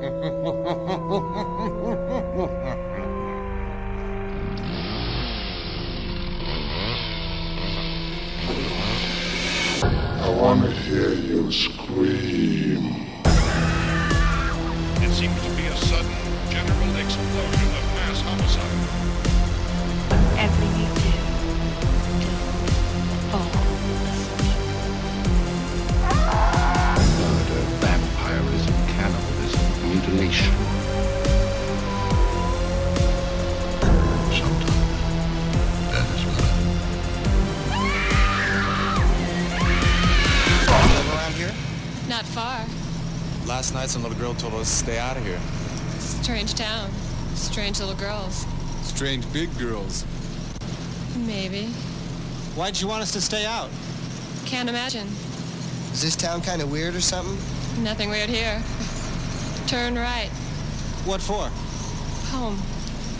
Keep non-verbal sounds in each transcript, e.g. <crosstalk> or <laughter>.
Ha ha ha ha. Told us to stay out of here. Strange town. Strange little girls. Strange big girls. Maybe. Why'd you want us to stay out? Can't imagine. Is this town kind of weird or something? Nothing weird here. Turn right. What for? Home.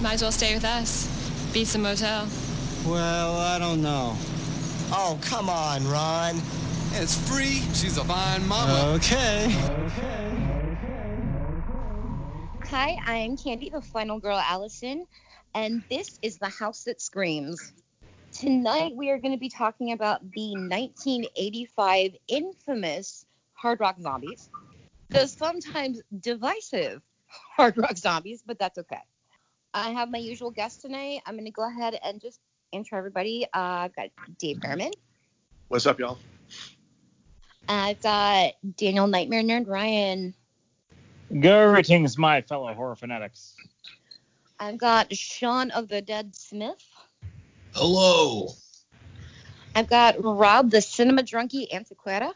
Might as well stay with us. Beat some motel. Well, I don't know. Oh, come on, Ron. It's free. She's a fine mama. Okay. Hi, I'm Candy, the final girl Allison, and this is The House That Screams. Tonight we are going to be talking about the 1985 infamous Hard Rock Zombies, the sometimes divisive Hard Rock Zombies, but that's okay. I have my usual guest tonight. I'm going to go ahead and just intro everybody. Uh, I've got Dave Gherman. What's up, y'all? I've got Daniel Nightmare Nerd Ryan. Greetings, my fellow horror fanatics. I've got Sean of the Dead Smith. Hello. I've got Robb the Cinema Drunkie Antequera.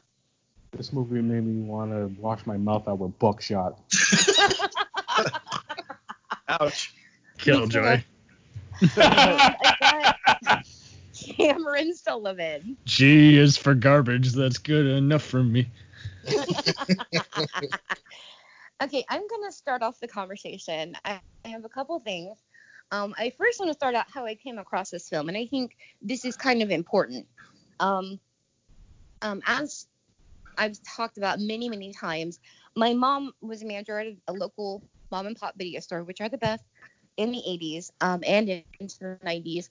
This movie made me want to wash my mouth out with buckshot. <laughs> Ouch. Killjoy. I've got Cameron Sullivan. G is for garbage. That's good enough for me. <laughs> Okay, I'm going to start off the conversation. I, have a couple things. Um, I first want to start out how I came across this film, and I think this is kind of important. Um, um, as I've talked about many, many times, my mom was a manager at a, a local mom and pop video store, which are the best in the 80s um, and into the 90s.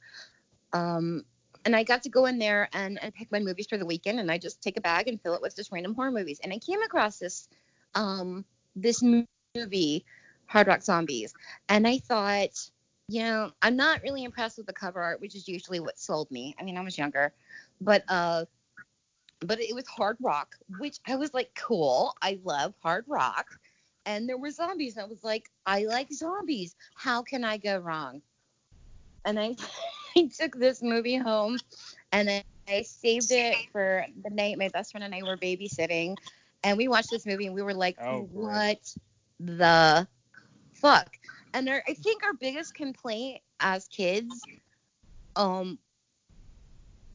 Um, and I got to go in there and, and pick my movies for the weekend, and I just take a bag and fill it with just random horror movies. And I came across this um, this movie, Hard Rock Zombies, and I thought, you know, I'm not really impressed with the cover art, which is usually what sold me. I mean, I was younger, but uh, but it was hard rock, which I was like, cool. I love hard rock, and there were zombies, and I was like, I like zombies. How can I go wrong? And I, <laughs> I took this movie home, and I, I saved it for the night my best friend and I were babysitting, and we watched this movie, and we were like, Oh, boy. what the fuck? And our, I think our biggest complaint as kids, um,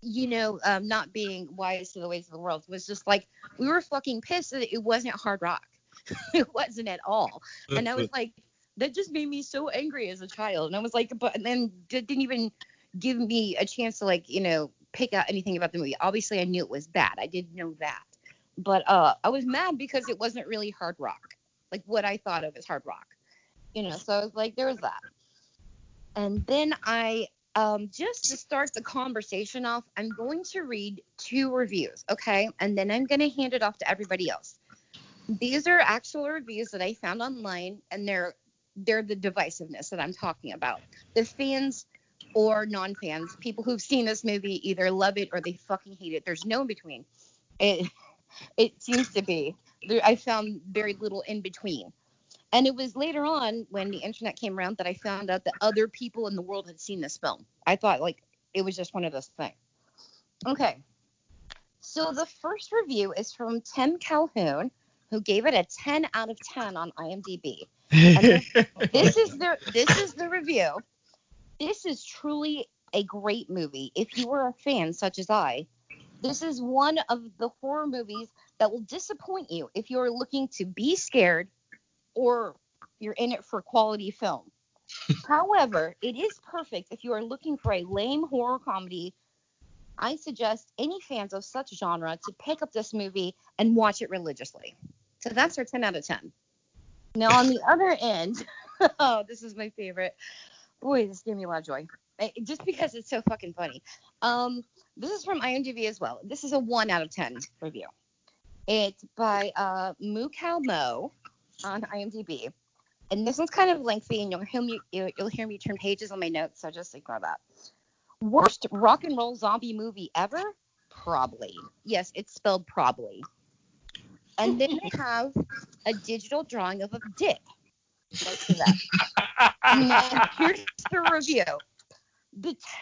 you know, um, not being wise to the ways of the world was just like we were fucking pissed that it wasn't hard rock. <laughs> it wasn't at all. And I was like, that just made me so angry as a child. And I was like, but and then it didn't even give me a chance to like, you know, pick out anything about the movie. Obviously, I knew it was bad. I did know that. But uh, I was mad because it wasn't really hard rock, like what I thought of as hard rock. You know, so I was like, there was that. And then I, um, just to start the conversation off, I'm going to read two reviews, okay? And then I'm going to hand it off to everybody else. These are actual reviews that I found online, and they're they're the divisiveness that I'm talking about. The fans or non-fans, people who've seen this movie either love it or they fucking hate it. There's no in between. It it seems to be. I found very little in between. And it was later on when the internet came around that I found out that other people in the world had seen this film. I thought like it was just one of those things. Okay. So the first review is from Tim Calhoun, who gave it a 10 out of 10 on IMDb. This, this is the this is the review. This is truly a great movie. If you were a fan such as I, this is one of the horror movies that will disappoint you if you're looking to be scared or you're in it for quality film. <laughs> However, it is perfect if you are looking for a lame horror comedy. I suggest any fans of such genre to pick up this movie and watch it religiously. So that's our 10 out of 10. Now on the other end, <laughs> oh, this is my favorite. Boy, this gave me a lot of joy. Just because it's so fucking funny. Um, this is from IMDb as well. This is a one out of ten review. It's by uh Mukau Mo on IMDb. And this one's kind of lengthy, and you'll hear me you'll hear me turn pages on my notes, so just ignore that. Worst rock and roll zombie movie ever? Probably. Yes, it's spelled probably. And then they have a digital drawing of a dick. That. <laughs> and here's the review.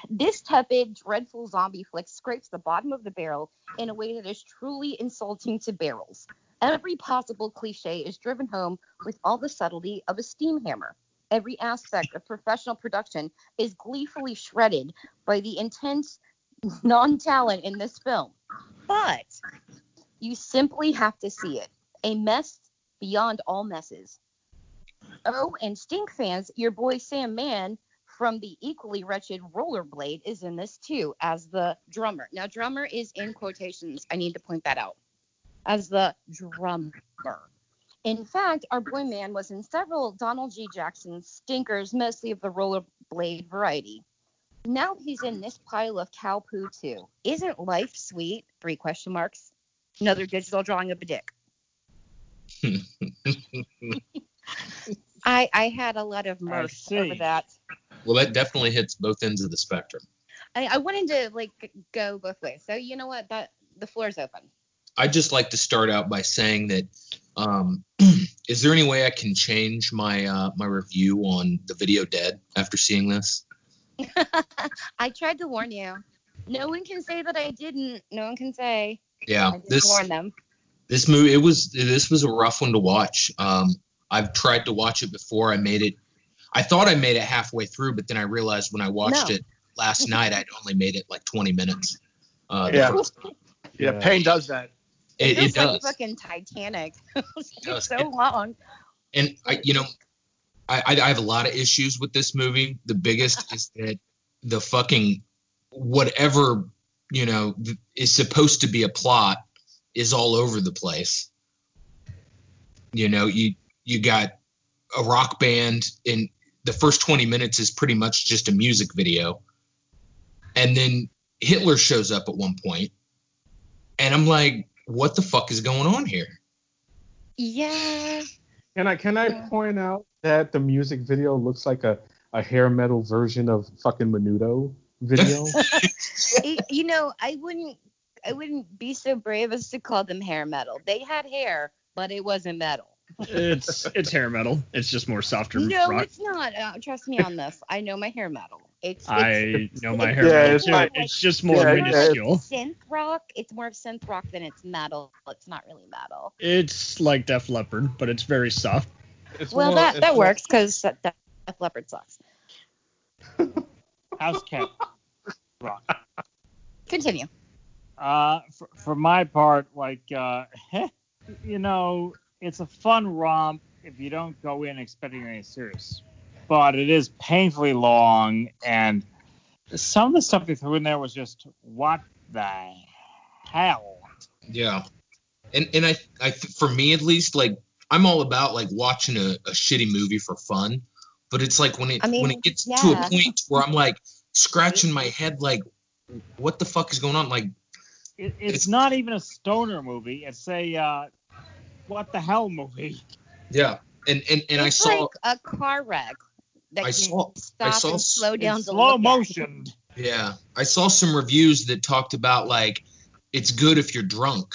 This tepid, dreadful zombie flick scrapes the bottom of the barrel in a way that is truly insulting to barrels. Every possible cliche is driven home with all the subtlety of a steam hammer. Every aspect of professional production is gleefully shredded by the intense <laughs> non talent in this film. But you simply have to see it. A mess beyond all messes. Oh, and Stink fans, your boy Sam Mann from the equally wretched Rollerblade is in this too as the drummer. Now, drummer is in quotations. I need to point that out. As the drummer. In fact, our boy man was in several Donald G. Jackson stinkers, mostly of the Rollerblade variety. Now he's in this pile of cow poo too. Isn't life sweet? Three question marks. Another digital drawing of a dick. <laughs> I I had a lot of mirth over that. Well, that definitely hits both ends of the spectrum. I, I wanted to like go both ways. So you know what? That the floor is open. I'd just like to start out by saying that um, <clears throat> is there any way I can change my uh, my review on the video dead after seeing this? <laughs> I tried to warn you. No one can say that I didn't. No one can say. Yeah, I this warn them. this movie it was this was a rough one to watch. Um, I've tried to watch it before. I made it. I thought I made it halfway through, but then I realized when I watched No. it last night, I'd only made it like 20 minutes. Uh, the Yeah. Yeah, pain does that. It, feels <laughs> it does. like fucking Titanic. It's does. so long. and I, you know, I, I I have a lot of issues with this movie. The biggest <laughs> is that the fucking whatever you know th- is supposed to be a plot is all over the place. You know, you you got a rock band in the first 20 minutes is pretty much just a music video. And then Hitler shows up at one point, And I'm like, what the fuck is going on here? Yeah. Can I can I point out that the music video looks like a, a hair metal version of fucking Menudo video? <laughs> Y- you know, I wouldn't I wouldn't be so brave as to call them hair metal. They had hair, but it wasn't metal. It's it's hair metal. It's just more softer No, rock. it's not. Uh, trust me on this. I know my hair metal. It's, I know my hair Yeah, metal it's too. like- it's just more yeah, yeah, minuscule. synth rock. It's more of synth rock than it's metal. It's not really metal. It's like Def Leppard, but it's very soft. It's well, more- that that works because Def Leppard sucks. House cat. <laughs> Rock. Continue. Uh, for, for my part, like, uh, <laughs> you know, it's a fun romp if you don't go in expecting anything serious. But it is painfully long, and some of the stuff they threw in there was just, what the hell? Yeah, and and I I for me at least like I'm all about like watching a, a shitty movie for fun, but it's like when it I mean, when it gets to a point where I'm like scratching my head like what the fuck is going on like It, it's, not even a stoner movie. It's a, uh, what the hell movie. yeah and and and I it's saw like a car wreck that I you saw- I stop saw and s- slow down slow motion. yeah I saw some reviews that talked about like it's good if you're drunk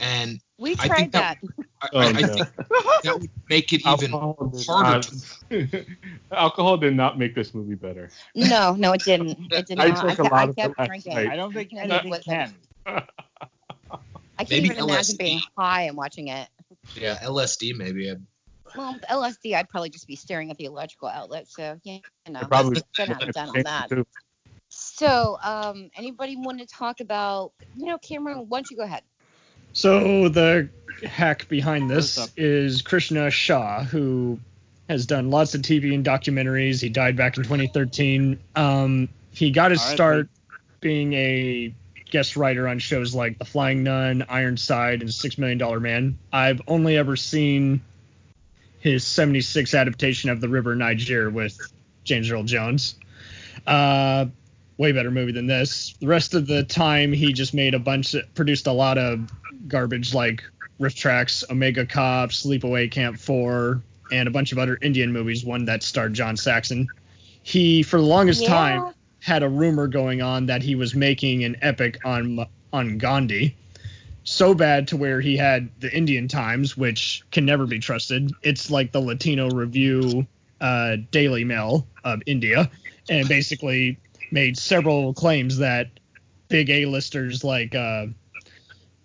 and We I tried think that. that- I, Oh, I, I no. think that would make it even Alcohol did harder not- <laughs> alcohol did not make this movie better. No, no, it didn't. It did <laughs> I not. took I, a lot I of kept it drinking. night. I don't think I anything live can. I can't Maybe even imagine being high and watching it. Yeah LSD maybe I, Well, LSD, I'd probably just be staring at the electrical outlet. So, yeah, you know, Probably been done on that. too. So, um, anybody want to talk about, you know, Cameron, why don't you go ahead? So the hack behind this is Krishna Shah, who has done lots of TV and documentaries. He died back in 2013. Um, he got his All right, start being a guest writer on shows like The Flying Nun, Ironside, and Six Million Dollar Man. I've only ever seen his 76 adaptation of The River Niger with James Earl Jones. Uh, way better movie than this. The rest of the time, he just made a bunch, produced a lot of garbage like Riff Tracks, Omega Cop, Sleepaway Camp 4, and a bunch of other Indian movies, one that starred John Saxon. He, for the longest Yeah. time, had a rumor going on that he was making an epic on on Gandhi. So bad to where he had the Indian Times, which can never be trusted. It's like the Latino Review uh, Daily Mail of India, and basically made several claims that big A-listers like uh,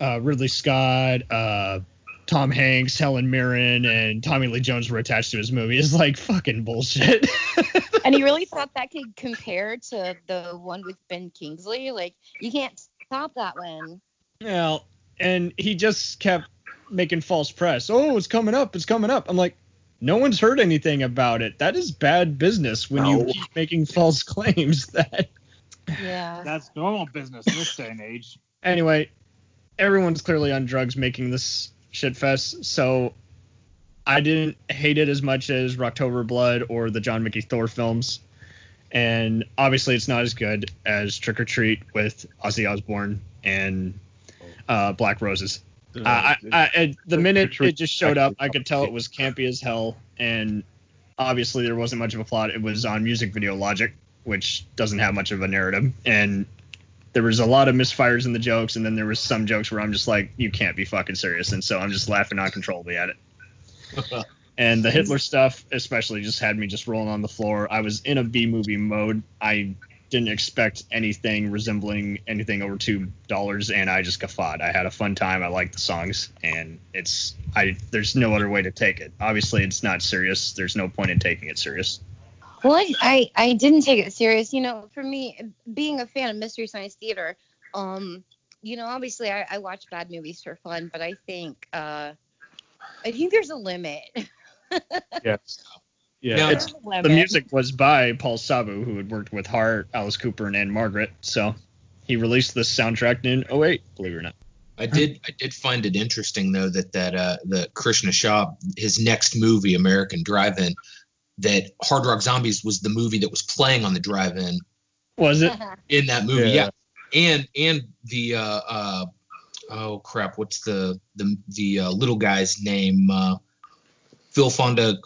uh, Ridley Scott, uh, Tom Hanks, Helen Mirren, and Tommy Lee Jones were attached to his movie. is like fucking bullshit. <laughs> and he really thought that could compare to the one with Ben Kingsley? Like, you can't top that one. Well, and he just kept making false press. Oh, it's coming up. It's coming up. I'm like, no one's heard anything about it. That is bad business when you keep making false <laughs> claims. That Yeah. That's normal business in this day and age. anyway, everyone's clearly on drugs making this shit fest. So I didn't hate it as much as Rocktober Blood or the Jon Mikl Thor films. And obviously, it's not as good as Trick or Treat with Ozzy Osbourne and uh, Black Roses. Uh, I, I, the minute it just showed up, I could tell it was campy as hell, and obviously there wasn't much of a plot. It was on music video logic, which doesn't have much of a narrative, and there was a lot of misfires in the jokes, and then there was some jokes where I'm just like, you can't be fucking serious, and so I'm just laughing uncontrollably at it. <laughs> and the Hitler stuff, especially, just had me just rolling on the floor. I was in a B movie mode. I didn't expect anything resembling anything over two dollars, and I just guffawed. I had a fun time. I liked the songs, and it's I. There's no other way to take it. Obviously, it's not serious. There's no point in taking it serious. Well, I, I, I didn't take it serious. You know, for me, being a fan of Mystery Science Theater, um, you know, obviously I, I watch bad movies for fun, but I think, uh, I think there's a limit. <laughs> Yes. Yeah. Yeah, it's, the music was by Paul Sabu, who had worked with Hart, Alice Cooper, and Ann-Margret. So he released this soundtrack in 08, believe it or not. I did I did find it interesting though that that uh the Krishna Shah his next movie American Drive-In that Hard Rock Zombies was the movie that was playing on the drive-in Was it? <laughs> in that movie Yeah. yeah, and and the uh uh oh crap what's the the the uh, little guy's name uh Phil Fonda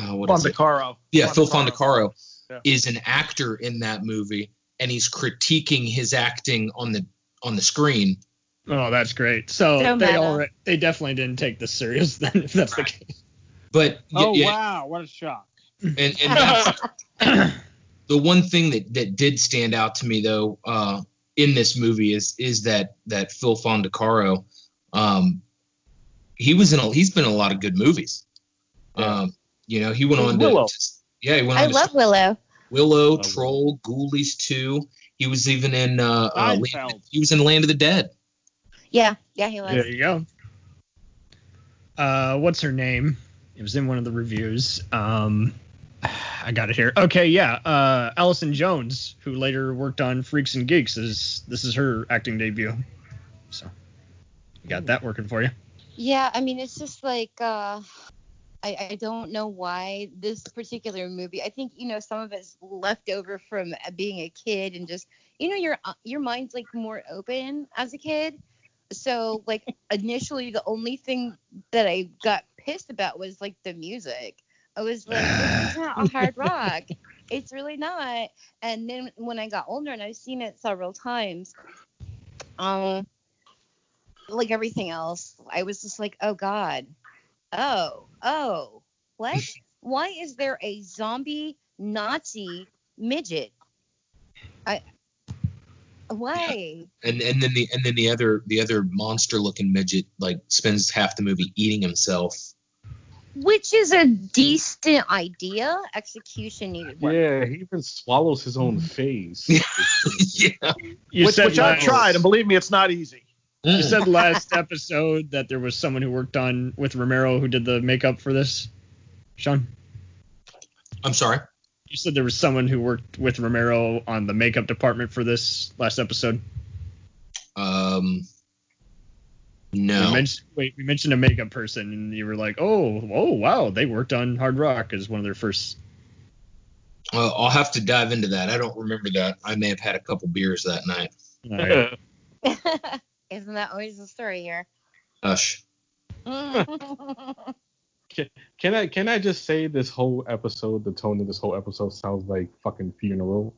uh, what is it? Fondacaro. Yeah, Phil Fondacaro Yeah. is an actor in that movie, and he's critiquing his acting on the on the screen. Oh, that's great. So, So they meta. already, they definitely didn't take this serious then, if that's the case. But Oh yeah, wow, what a shock! and and that's <laughs> the one thing that that did stand out to me though uh, in this movie is is that that Phil Fondacaro, um, he was in a, he's been in a lot of good movies. Um, you know, he went on to, Willow. to- yeah, he went I on to love Willow. Willow, Troll, Ghoulies 2. He was even in uh, uh Land, he was in Land of the Dead. Yeah, yeah, he was. There you go. Uh, what's her name? It was in one of the reviews. Um, I got it here. Okay, yeah. Uh, Allison Jones, who later worked on Freaks and Geeks, is this is her acting debut. So, you got that working for you. Yeah, I mean, it's just like uh, I, I don't know why this particular movie. I think you know some of it's left over from being a kid and just you know your your mind's like more open as a kid. So like initially, the only thing that I got pissed about was like the music. I was like, this is <sighs> not a hard rock. It's really not. And then when I got older and I've seen it several times, um, like everything else, I was just like, oh God. Oh, oh, what? <laughs> Why is there a zombie Nazi midget? I why? And and then the and then the other the other monster looking midget like spends half the movie eating himself. Which is a decent idea. Execution needed work. Yeah, he even swallows his own face. <laughs> yeah. You which said which I've tried, and believe me, it's not easy. You said last episode that there was someone who worked on with Romero who did the makeup for this. Sean, I'm sorry. You said there was someone who worked with Romero on the makeup department for this last episode. Um No. We mentioned, wait, we mentioned a makeup person, and you were like, "Oh, oh, wow, they worked on Hard Rock as one of their first." Well, I'll have to dive into that. I don't remember that. I may have had a couple beers that night. Alright. <laughs> Isn't that always the story here? Hush. <laughs> Can, can I can I just say this whole episode, the tone of this whole episode sounds like fucking funeral.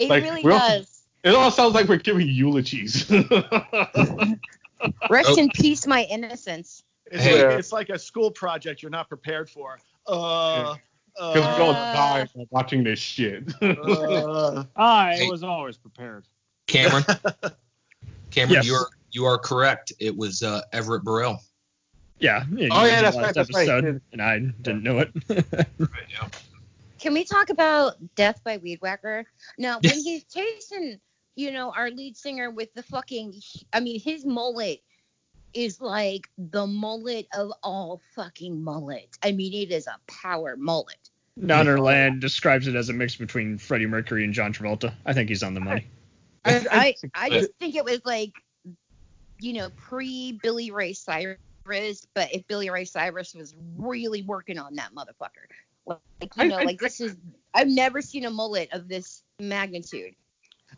It Like, really we're all- does. It all sounds like we're giving eulogies. <laughs> Rest Oh. in peace, my innocence. It's, Hey. like, it's like a school project you're not prepared for. Uh, Because we're all Uh. dying while watching this shit. <laughs> uh, I Hey. was always prepared. Cameron. <laughs> Cameron, Yes. you are you are correct. It was uh, Everett Burrell. Yeah. you Oh, yeah, that's right, that's right. And I didn't know it. <laughs> Can we talk about Death by Weed Whacker? Now, <laughs> when he's chasing, you know, our lead singer with the fucking, I mean, his mullet is like the mullet of all fucking mullet. I mean, it is a power mullet. Nanarland describes it as a mix between Freddie Mercury and John Travolta. I think he's on the money. I, I, I just think it was like, you know, pre Billy Ray Cyrus, but if Billy Ray Cyrus was really working on that motherfucker. Like, you know, I- like this is, I've never seen a mullet of this magnitude.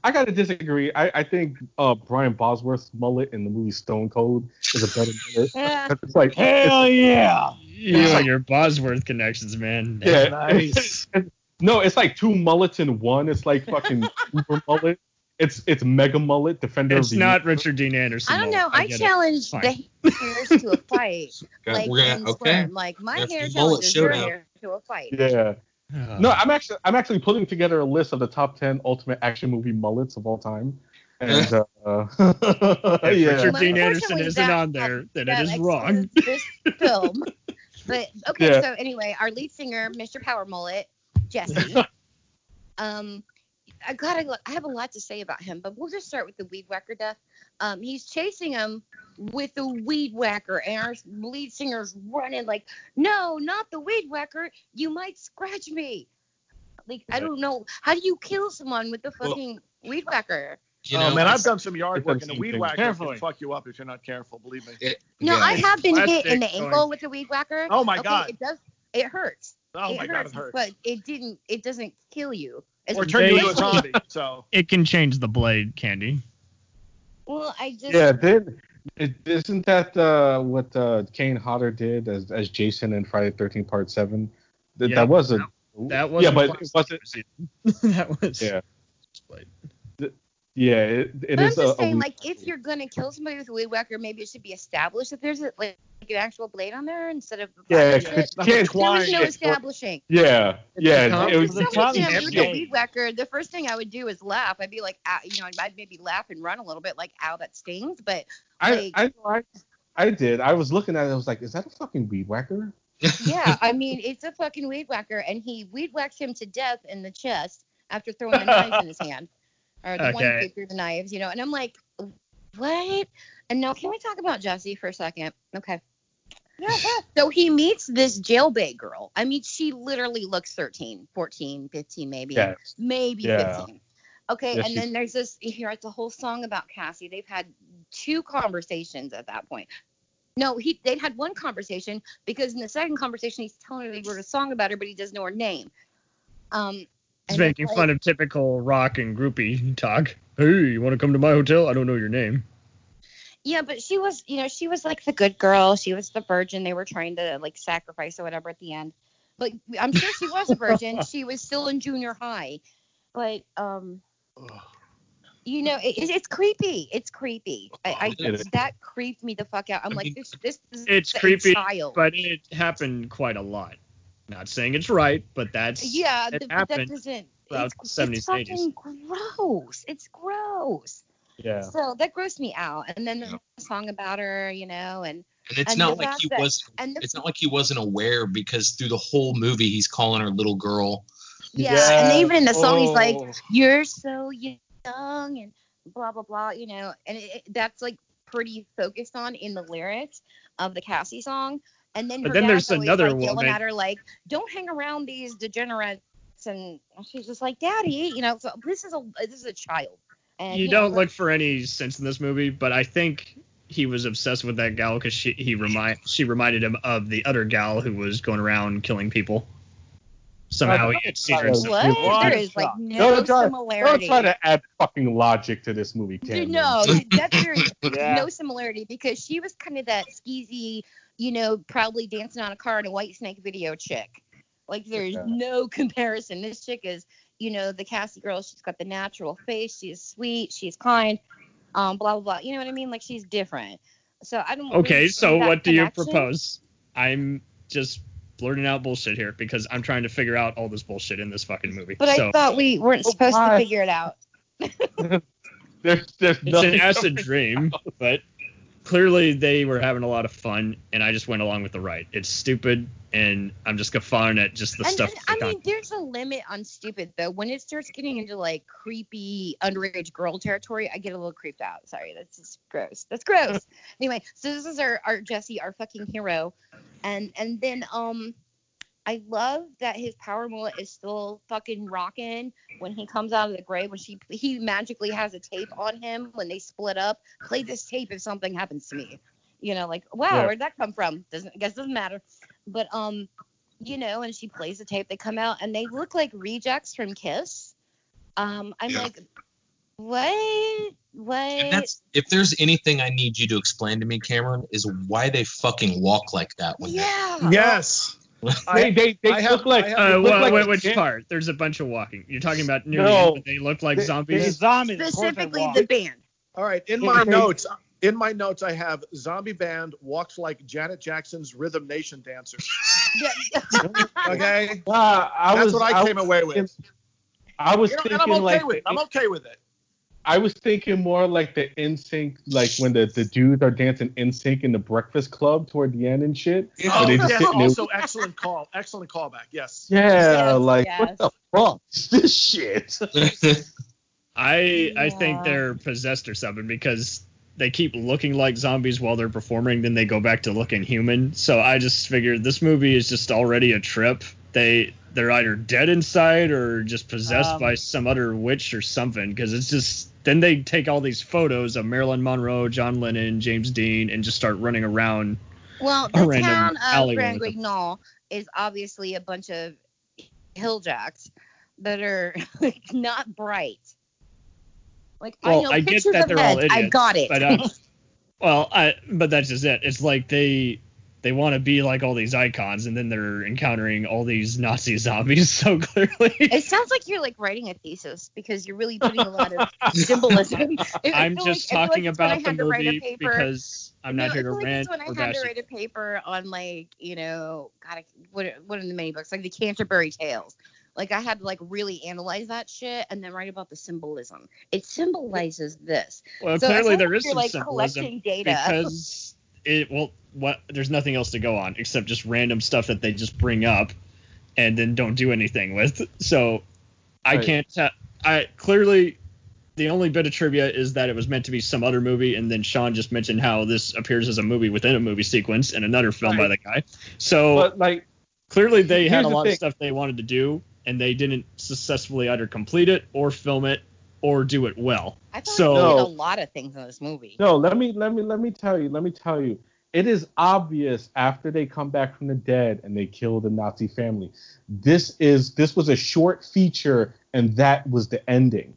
I gotta disagree. I, I think uh, Brian Bosworth's mullet in the movie Stone Cold is a better mullet. <laughs> Yeah. It's like Hell yeah! You and your Bosworth connections, man. yeah, Nice. <laughs> no, it's like two mullets in one. It's like fucking <laughs> super mullet. It's it's mega mullet, defender It's of the not Richard Dean Anderson. I don't know. I, get it. challenge the <laughs> hairs to a fight. like We're gonna okay. Like my hair the mullet challenges your hair to a fight. Yeah. Uh, No, I'm actually I'm actually putting together a list of the top ten ultimate action movie mullets of all time. And uh, if <laughs> yeah. Richard Dean Anderson isn't that- on there, then it is wrong. This <laughs> film. But okay, Yeah. so anyway, our lead singer, Mr. Power Mullet, Jesse. um, I gotta. I have a lot to say about him, but we'll just start with the weed whacker death. Um, he's chasing him with the weed whacker, and our lead singer's running like, "No, not the weed whacker! You might scratch me." Like I don't know. How do you kill someone with the Well- fucking weed whacker? You oh man, I've done some yard work, and the weed whacker Carefully. can fuck you up if you're not careful. Believe me. it- No, yeah, I have been hit in the going- ankle with the weed whacker. Oh my Okay, God. It does. It hurts. Oh it my god, it hurts. But it didn't. It doesn't kill you. It's Or turn you into a zombie. So <laughs> It can change the blade, Candy. Well, I just. Yeah, then it, isn't that uh, what uh, Kane Hodder did as, as Jason in Friday Thirteenth Part Seven? That, Yeah, that was a That was yeah, but it wasn't. <laughs> that was Yeah, yeah, it, it But I'm just a, a saying, weak- like, if you're gonna kill somebody with a weed whacker, maybe it should be established that there's a, like an actual blade on there instead of. the yeah, plastic it's, shit. Nothing can't, twine. There was no Yeah, establishing. yeah, yeah. It was, the Someone's Tommy gonna Jeff a weed whacker. The first thing I would do is laugh. I'd be like, ah, you know, I'd maybe laugh and run a little bit, like, ow, that stings. But I, like- I, I, I did. I was looking at it. I was like, is that a fucking weed whacker? yeah, <laughs> I mean, it's a fucking weed whacker, and he weed whacked him to death in the chest after throwing a knife in his hand, or the one Okay. who threw the knives, you know. And I'm like, what? And now, can we talk about Jesse for a second? Okay. so he meets this jailbait girl. I mean, she literally looks 13, 14, 15, maybe, Yes. maybe Yeah. 15. Okay, Yeah, and she's- then there's this. You hear a whole song about Cassie. They've had two conversations at that point. No, he they'd had one conversation because in the second conversation he's telling her they wrote a song about her, but he doesn't know her name. Um, He's and making it's fun of typical rock and groupie talk. Hey, you want to come to my hotel? I don't know your name. Yeah, but she was, you know, she was like the good girl. She was the virgin. They were trying to like sacrifice or whatever at the end. But I'm sure she was a virgin. <laughs> she was still in junior high. But um, you know, it, it's creepy. It's creepy. I, I is. that creeped me the fuck out. I'm I like, mean, this, this is It's creepy, child. but it happened quite a lot. Not saying it's right, but that's yeah, it th- but that doesn't. throughout It's, the 70s it's and 80s. fucking gross. It's gross. Yeah. So that grossed me out. And then Yeah. the song about her, you know, and and it's and not like he was. and the It's not like he wasn't aware because through the whole movie he's calling her little girl. Yeah, and even in the song, he's like, Oh. "You're so young," and blah blah blah. You know, and it, it- that's like pretty focused on in the lyrics of the Cassie song. And then, But her then dad's there's another like, yelling woman- at her like, "Don't hang around these degenerates." And she's just like, "Daddy, you know, so this is a this is a child." And you know, don't like- look for any sense in this movie, but I think he was obsessed with that gal because she he remind she reminded him of the other gal who was going around killing people. Somehow he had seen her. What? There is like no Don't try, don't try to add fucking logic to this movie, Cameron. no, that's very <laughs> Yeah. no similarity because she was kind of that skeezy, you know, probably dancing on a car in a white snake video chick. Like there's Yeah. no <laughs> comparison. This chick is, you know, the Cassie girl. She's got the natural face. She's sweet. She's kind. Um, blah blah blah. You know what I mean? Like she's different. So I don't. Okay, really so see that what do you propose? I'm just blurting out bullshit here because I'm trying to figure out all this bullshit in this fucking movie. But so I thought we weren't supposed why? to figure it out. <laughs> There's, there's it's an acid coming- dream, but clearly they were having a lot of fun, and I just went along with the ride. It's stupid, and I'm just guffawing at just the And, stuff. and, I mean, there's a limit on stupid though. When it starts getting into like creepy underage girl territory, I get a little creeped out. Sorry, that's just gross. That's gross. <laughs> anyway, so this is our our Jesse, our fucking hero, and and then um, I love that his power mullet is still fucking rocking when he comes out of the grave. When she he magically has a tape on him when they split up. Play this tape if something happens to me. You know, like wow, Yeah. where'd that come from? Doesn't I guess doesn't matter. But um, you know, and she plays the tape. They come out and they look like rejects from Kiss. Um, I'm Yeah. like, what? What? And that's if there's anything I need you to explain to me, Cameron, is why they fucking walk like that when yeah. Yes. <laughs> They, they, they I have- look like. I Uh, look wha- like wha- which part? There's a bunch of walking. You're talking about New No. the end, but they look like They- zombies. they- zombies. of course they Specifically the band. All right. In my notes, in my notes, I have zombie band walks like Janet Jackson's Rhythm Nation dancers. <laughs> Okay. Nah, I That's was, what I was came away with. I was You know, and thinking I'm okay like with it. I'm okay with it. I was thinking more like the NSYNC, like when the, the dudes are dancing NSYNC in the Breakfast Club toward the end and shit. Oh, they just yeah, also excellent call. Excellent callback. Yes. Yeah, Yes, like yes. what the fuck is this shit? <laughs> I I think they're possessed or something because they keep looking like zombies while they're performing, then they go back to looking human. So I just figured this movie is just already a trip. They they're either dead inside or just possessed Um, by some other witch or something because it's just then they take all these photos of Marilyn Monroe, John Lennon, James Dean, and just start running around. Well, the town of Grand Guignol is obviously a bunch of hilljacks that are <laughs> like not bright. Like I Well, know I get that they're all heads. I got it. But uh, <laughs> well, I but that's just it. It's like they they want to be like all these icons, and then they're encountering all these Nazi zombies <laughs> so clearly. It sounds like you're like writing a thesis because you're really putting a lot of symbolism. <laughs> I'm just like- talking like it's when I about the had to write a movie paper- because I'm not No, here to like rant when I had to write a paper on like you know, God, what what are the many books like the Canterbury Tales. Like I had to like really analyze that shit and then write about the symbolism. It symbolizes this. Well, So clearly there is some like, symbolism collecting data. because <laughs> it well, what there's nothing else to go on except just random stuff that they just bring up and then don't do anything with. So I Right. can't. ta- I clearly the only bit of trivia is that it was meant to be some other movie, and then Sean just mentioned how this appears as a movie within a movie sequence in another film by the guy. So but like, clearly they had a the lot thing. of stuff they wanted to do, and they didn't successfully either complete it or film it or do it well. I feel So- like they did No. a lot of things in this movie. no, let me let me let me tell you, let me tell you. It is obvious after they come back from the dead and they kill the Nazi family. This is this was a short feature and that was the ending.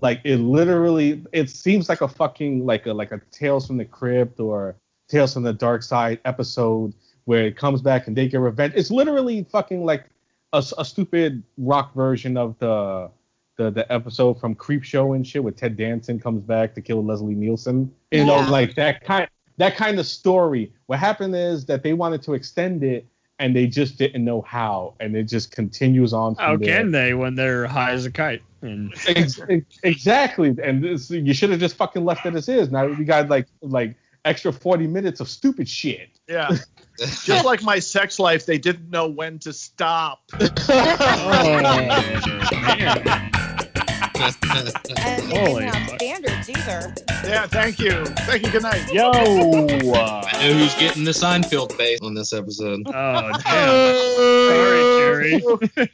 Like it literally it seems like a fucking like a like a Tales from the Crypt or Tales from the Dark Side episode where it comes back and they get revenge. It's literally fucking like a, a stupid rock version of the the the episode from Creepshow and shit where Ted Danson comes back to kill Leslie Nielsen. You know, like that kind that kind of story. What happened is that they wanted to extend it and they just didn't know how, and it just continues on. From How there. can they when they're high as a kite? And Ex- <laughs> ex- exactly, and this, you should have just fucking left it as is. Now we got like like extra forty minutes of stupid shit. Yeah. <laughs> Just like my sex life, they didn't know when to stop. <laughs> Oh, And Holy didn't fuck. standards either. Yeah, thank you. Thank you. Good night. Yo, <laughs> I know who's getting the Seinfeld face on this episode. Oh damn! Sorry,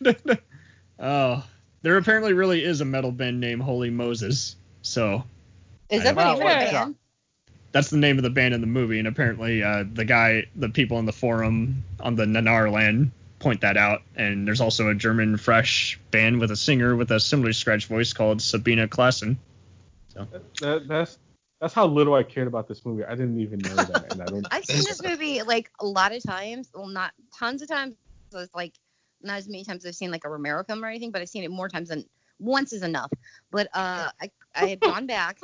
Jerry. <laughs> oh, there apparently really is a metal band named Holy Moses. So Is that know. even a Wow, that's the name of the band in the movie, and apparently uh, the guy, the people in the forum on the Nanarland point that out. And there's also a German fresh band with a singer with a similar scratch voice called Sabina Classen. So That, that's that's how little I cared about this movie. I didn't even know that, and I don't. <laughs> I've seen this movie like a lot of times. Well, not tons of times. So it's like not as many times I've seen like a Romero film or anything, but I've seen it more times than once is enough. But uh, I I had gone back,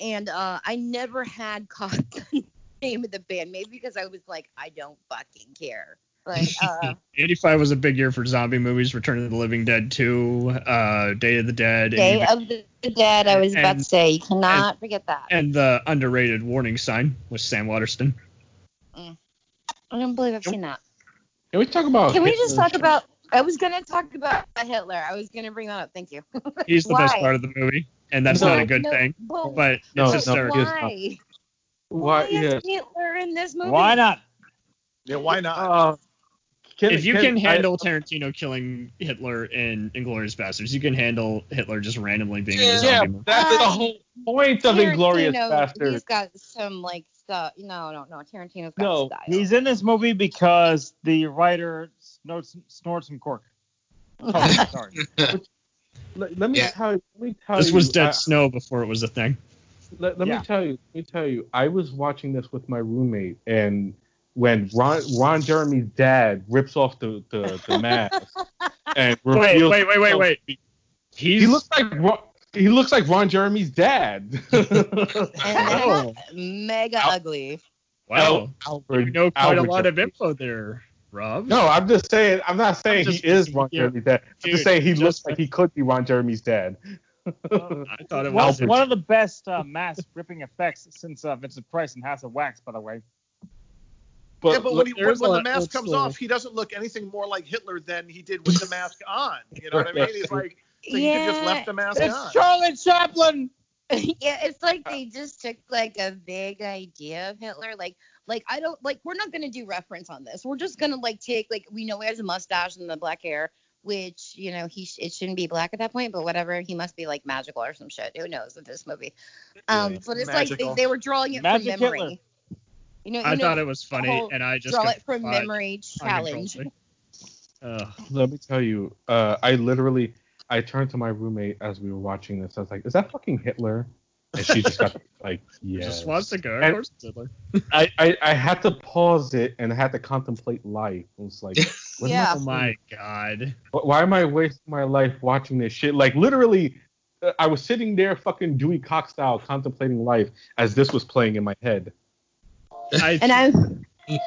and uh, I never had caught <laughs> the name of the band. Maybe because I was like, I don't fucking care. Like, <laughs> uh, 85 was a big year for zombie movies. Return of the Living Dead 2, uh, Day of the Dead, Day even- of the Dead. I was about to say, you cannot forget that. and the underrated Warning Sign with Sam Waterston. I don't believe I've seen that. Can we talk about? Can we just Hitler? talk about? I was gonna talk about Hitler. I was gonna bring that up. Thank you. <laughs> He's the best part of the movie, and that's No, not a good no, thing. but- But No, it's no, hysterical. he is not. Why? Why? Why Yeah. is Hitler in this movie? Why not? Yeah, why not? Uh, can, if you can, I- handle Tarantino killing Hitler in Inglourious Basterds, you can handle Hitler just randomly being in a yeah, zombie movie. that's the um, whole point of Inglorious Tarantino, Bastards. He's got some like stuff. No, no, no. Tarantino's got No, style. he's in this movie because the writer snorts, snorts some cork. <laughs> Oh, sorry. Let, let me Yeah. tell you. Let me tell This you. was Dead I- Snow before it was a thing. let, let Yeah. me tell you. Let me tell you. I was watching this with my roommate, and when Ron Ron Jeremy's dad rips off the the, the mask <laughs> and Wait, reveals wait, wait, wait, wait. He's he looks like Ron, he looks like Ron Jeremy's dad. <laughs> and Oh. that's mega ugly. wow. Albert, You know quite Albert a lot of info there, Rob. No, I'm just saying. I'm not saying just he is thinking, Ron yeah, Jeremy's dad. I'm dude, just saying he just looks like- like he could be Ron Jeremy's dad. <laughs> I thought it One, was. one of the best uh, mask ripping effects since uh, Vincent Price and House of Wax, by the way. But, yeah, but when, he, when, when the mask old comes school. off, he doesn't look anything more like Hitler than he did with the mask <laughs> on. You know what I mean? He's like, so you could just Yeah. left the mask on. It's Charlie Chaplin. <laughs> yeah, it's like they just took like a vague idea of Hitler. Like, like I don't like. We're not gonna do reference on this. We're just gonna like take like we know he has a mustache and the black hair, which you know he sh- it shouldn't be black at that point, but whatever. He must be like magical or some shit. Who knows with this movie? Um, Yeah, but it's like they, they were drawing it Magic from memory. Hitler. You know, you I know, thought it was funny, and I just draw it from memory challenge. uncontrollably. Ugh. let me tell you, uh, I literally, I turned to my roommate as we were watching this. I was like, "Is that fucking Hitler?" And she just got <laughs> like, "Yeah." Just swastika, of And- course, it's Hitler. I, I I had to pause it and I had to contemplate life. It was like, <laughs> what am I Yeah. Oh my god. Why am I wasting my life watching this shit? Like literally, uh, I was sitting there, fucking Dewey Cox style, contemplating life as this was playing in my head. I, And I,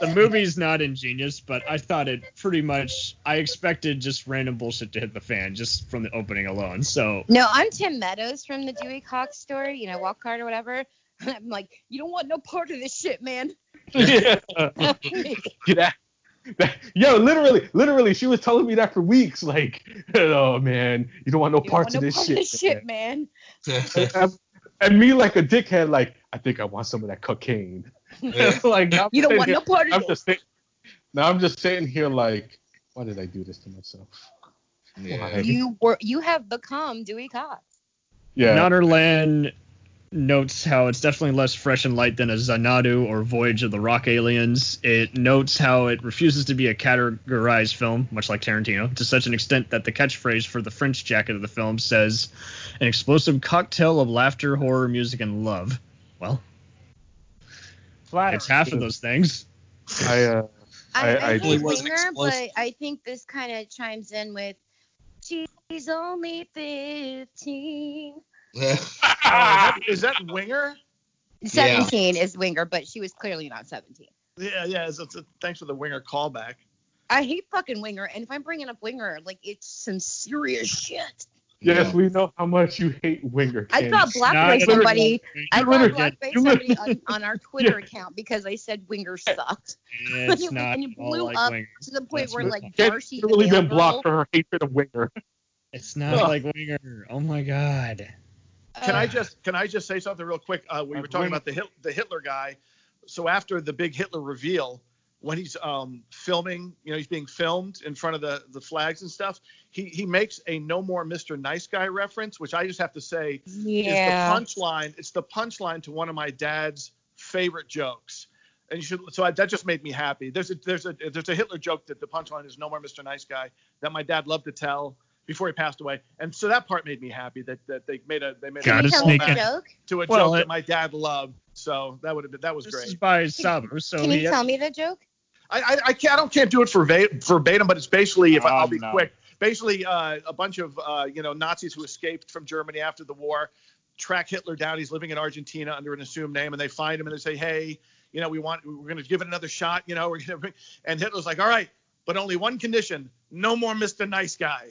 the movie's not ingenious, but I thought it pretty much. I expected just random bullshit to hit the fan just from the opening alone. So no, I'm Tim Meadows from the Dewey Cox story. You know, Walk Hard or whatever. <laughs> I'm like, you don't want no part of this shit, man. <laughs> yeah. That- that- Yo, literally, literally, she was telling me that for weeks. Like, <laughs> oh man, you don't want no You parts want of no this part shit. of this shit, man. and, and me like a dickhead, like I think I want some of that cocaine. <laughs> like I'm You don't want here- no part of I'm this. just sitting, now I'm just sitting here like, why did I do this to myself? Yeah. Why? You were you have become Dewey Cox. Yeah. Nanarland notes how it's definitely less fresh and light than a Xanadu or Voyage of the Rock Aliens. It notes how it refuses to be a categorized film, much like Tarantino, to such an extent that the catchphrase for the French jacket of the film says, "An explosive cocktail of laughter, horror, music, and love." Well, Flattery. it's half of those things. I uh, I, I- I, I hate wasn't Winger, but. I think this kind of chimes in with she's only fifteen. <laughs> Oh, is, that Winger? Seventeen is Winger, but she was clearly not seventeen. Yeah, yeah. It's, it's a, thanks for the Winger callback. I hate fucking Winger, and if I'm bringing up Winger, like it's some serious shit. Yes, we know how much you hate Winger. I Ken. got blocked Not by a- somebody. I literally- got blocked by you somebody on, <laughs> on our Twitter account because I said Winger <laughs> sucked. <laughs> It's you- not and you blew like up Winger. to the point That's where like Ken's Darcy the literally been blocked for her hatred of Winger. It's not Ugh. like Winger. Oh my god. Can I Uh, just can I just say something real quick? Uh, we Uh, were talking Winger- about the Hit, the Hitler guy. So after the big Hitler reveal, when he's um, filming, you know, he's being filmed in front of the the flags and stuff. He he makes a "No More Mr. Nice Guy" reference, which I just have to say Yeah. is the punchline. It's the punchline to one of my dad's favorite jokes. And you should, so I, that just made me happy. There's a there's a there's a Hitler joke that the punchline is "No more Mr. Nice Guy" that my dad loved to tell before he passed away, and so that part made me happy that, that they made a they made Gotta a sneak callback in. joke? to a Well, joke it- that my dad loved. So that would have been that was This great. is by Sabu, so Can you tell me the joke? I, I, I can't I don't can't do it verbatim, verbatim but it's basically if I, Oh, I'll be no. quick. Basically, uh, a bunch of uh, you know Nazis who escaped from Germany after the war track Hitler down. He's living in Argentina under an assumed name, and they find him and they say, "Hey, you know, we want we're going to give it another shot. You know, we're going to." And Hitler's like, "All right, but only one condition: no more Mr. Nice Guy."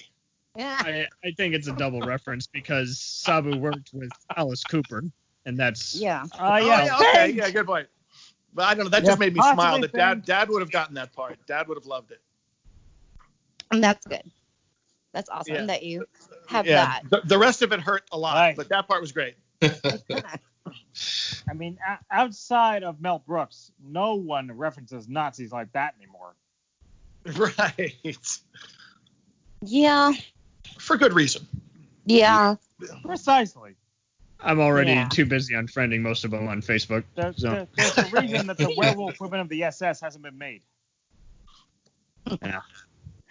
Yeah. I, I think it's a double reference because Sabu worked with Alice Cooper, and that's Yeah. Oh Oh, yeah. okay, yeah, good point. But I don't know. That Yeah, just made me smile. possibly That dad dad would have gotten that part. Dad would have loved it. And that's good. That's awesome Yeah. that you uh, uh, have that. Yeah. The, the rest of it hurt a lot, Right. but that part was great. <laughs> <laughs> I mean, outside of Mel Brooks, no one references Nazis like that anymore. <laughs> Right. yeah. For good reason. Yeah. Precisely. I'm already Yeah. too busy unfriending most of them on Facebook. There's, So. there- there's a reason that the werewolf women of the SS hasn't been made. Yeah.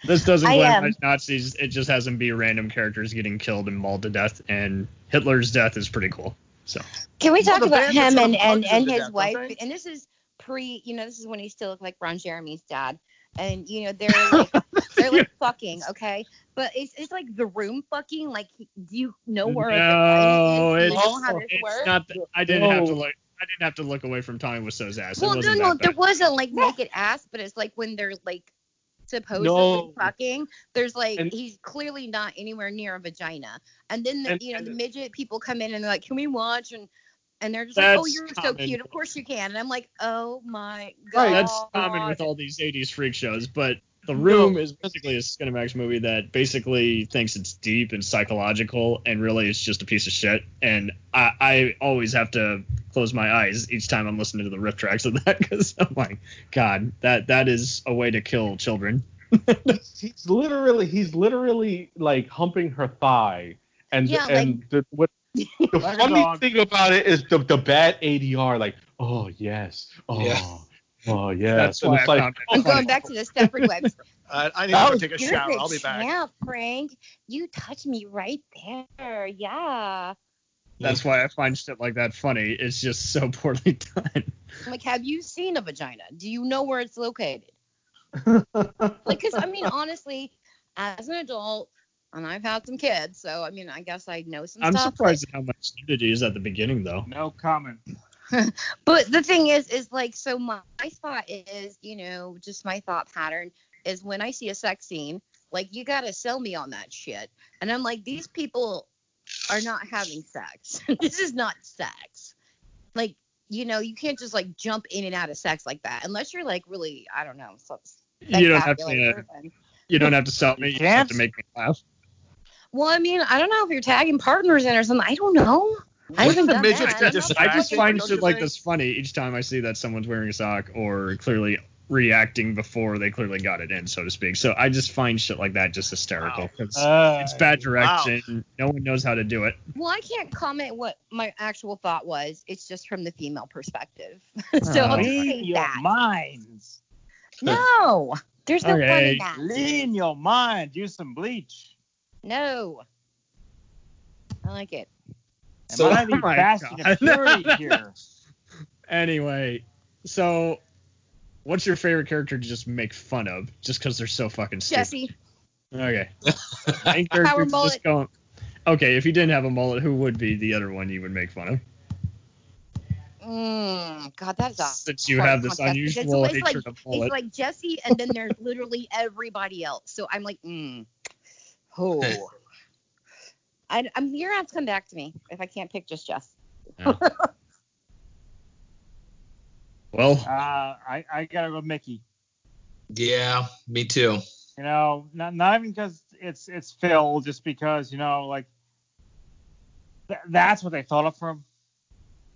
This doesn't I, um, glamorize Nazis. It just has them be random characters getting killed and mauled to death, and Hitler's death is pretty cool. So Can we talk the about him and, and, and his death, wife? they? And this is pre, you know, this is when he still looked like Ron Jeremy's dad. And you know <laughs> they're like they're like <laughs> fucking, okay? But it's it's like the room fucking. Like, do you know where? no, a vagina is? It's, know how this it's works? not. That, I didn't have to No. look. I didn't have to look away from Tommy Wiseau's ass. Well, no, no, that there wasn't like naked ass, but it's like when they're like supposedly No. fucking. There's like And- he's clearly not anywhere near a vagina. And then the, And- you know the midget people come in and they're like, "Can we watch?" And and they're just That's like, "Oh, you're so cute. Of course you can." And I'm like, "Oh my Right, god." That's common with all these 80s freak shows, but The Room is basically a Cinemax movie that basically thinks it's deep and psychological, and really it's just a piece of shit. And I, I always have to close my eyes each time I'm listening to the RiffTrax of that <laughs> because I'm like, God, that that is a way to kill children. <laughs> he's literally he's literally like humping her thigh and Yeah, and the what the <laughs> funny thing about it is the the bad ADR like oh yes oh Yeah. Oh yeah, That's and why it's I like found it I'm funny. going back to the Stepford <laughs> Webs. Uh, I need That to take a shower. the I'll be back. Yeah, Frank. You touched me right there. Yeah. That's why I find shit like that funny. It's just so <laughs> poorly done. Like, have you seen a vagina? Do you know where it's located? <laughs> like, because I mean, honestly, as an adult, and I've had some kids, so I mean, I guess I know some stuff. I'm stuff. surprised at how much nudity is at the beginning, though. No comment. <laughs> But the thing is, is like, so my, my thought is, you know, just my thought pattern is when I see a sex scene, like, you gotta sell me on that shit. And I'm like, these people are not having sex. <laughs> this is not sex. Like, you know, you can't just like jump in and out of sex like that unless you're like really, I don't know, some You don't have to. spectacular Uh, you don't have to sell me. You just have to make me laugh. Well, I mean, I don't know if you're tagging partners in or something. I don't know. I haven't the done midgets that. be I don't know. just- I just find shit like think? this funny each time I see that someone's wearing a sock or clearly reacting before they clearly got it in, so to speak. So I just find shit like that just hysterical. Wow. 'cause Uh, it's bad direction. No one knows how to do it. Well, I can't comment what my actual thought was. It's just from the female perspective. <laughs> so I'll Oh. just say your that. minds. No, there's no fun Okay. in that. Clean your mind. Use some bleach. No. I like it. Am So- I the <laughs> Oh my bastion God. of fury here? <laughs> Anyway, so what's your favorite character to just make fun of just because they're so fucking stupid? Jesse, Okay. <laughs> Main Power character mullet. just going. Okay, if you didn't have a mullet, who would be the other one you would make fun of? mm, God, that's a Since you have this contest. It's- unusual it's, like, hatred of It's like Jesse, and then there's literally everybody else. So I'm like, mm, oh. I, I'm you're gonna have to come back to me if I can't pick just Jess. <laughs> Well, Uh, I, I gotta go Mickey. Yeah, me too. You know, not not even because it's it's Phil, just because you know, like th- that's what they thought of from.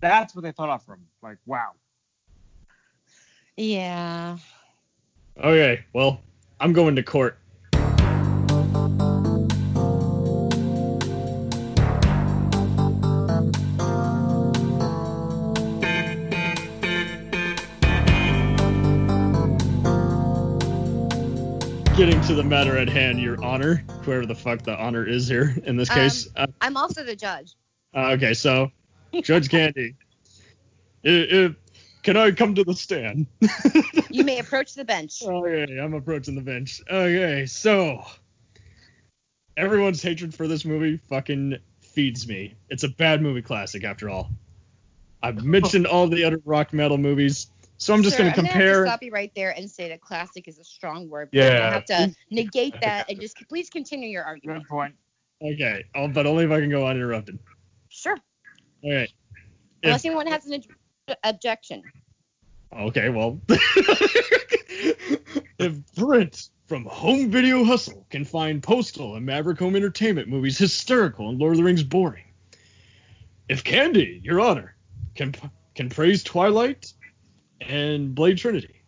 That's what they thought of from. Like, wow. Yeah. okay, well, I'm going to court. Getting to the matter at hand, Your Honor, whoever the fuck the honor is here in this Um, case. Uh, I'm also the judge. uh, okay, so Judge Candy, <laughs> can I come to the stand? <laughs> You may <laughs> approach the bench. Okay, I'm approaching the bench. Okay, so everyone's hatred for this movie fucking feeds me. It's a bad movie classic after all. I've mentioned all the other rock metal movies, so I'm just Sir, gonna I'm compare. gonna have to stop you right there and say that classic is a strong word. because Yeah. I have to negate that and just please continue your argument. Good point. Okay, oh, but only if I can go uninterrupted. Sure. Okay. Unless anyone has an ob- objection. Okay, well. <laughs> if Brent from Home Video Hustle can find Postal and Maverick Home Entertainment movies hysterical and Lord of the Rings boring, if Candy, Your Honor, can can praise Twilight and Blade Trinity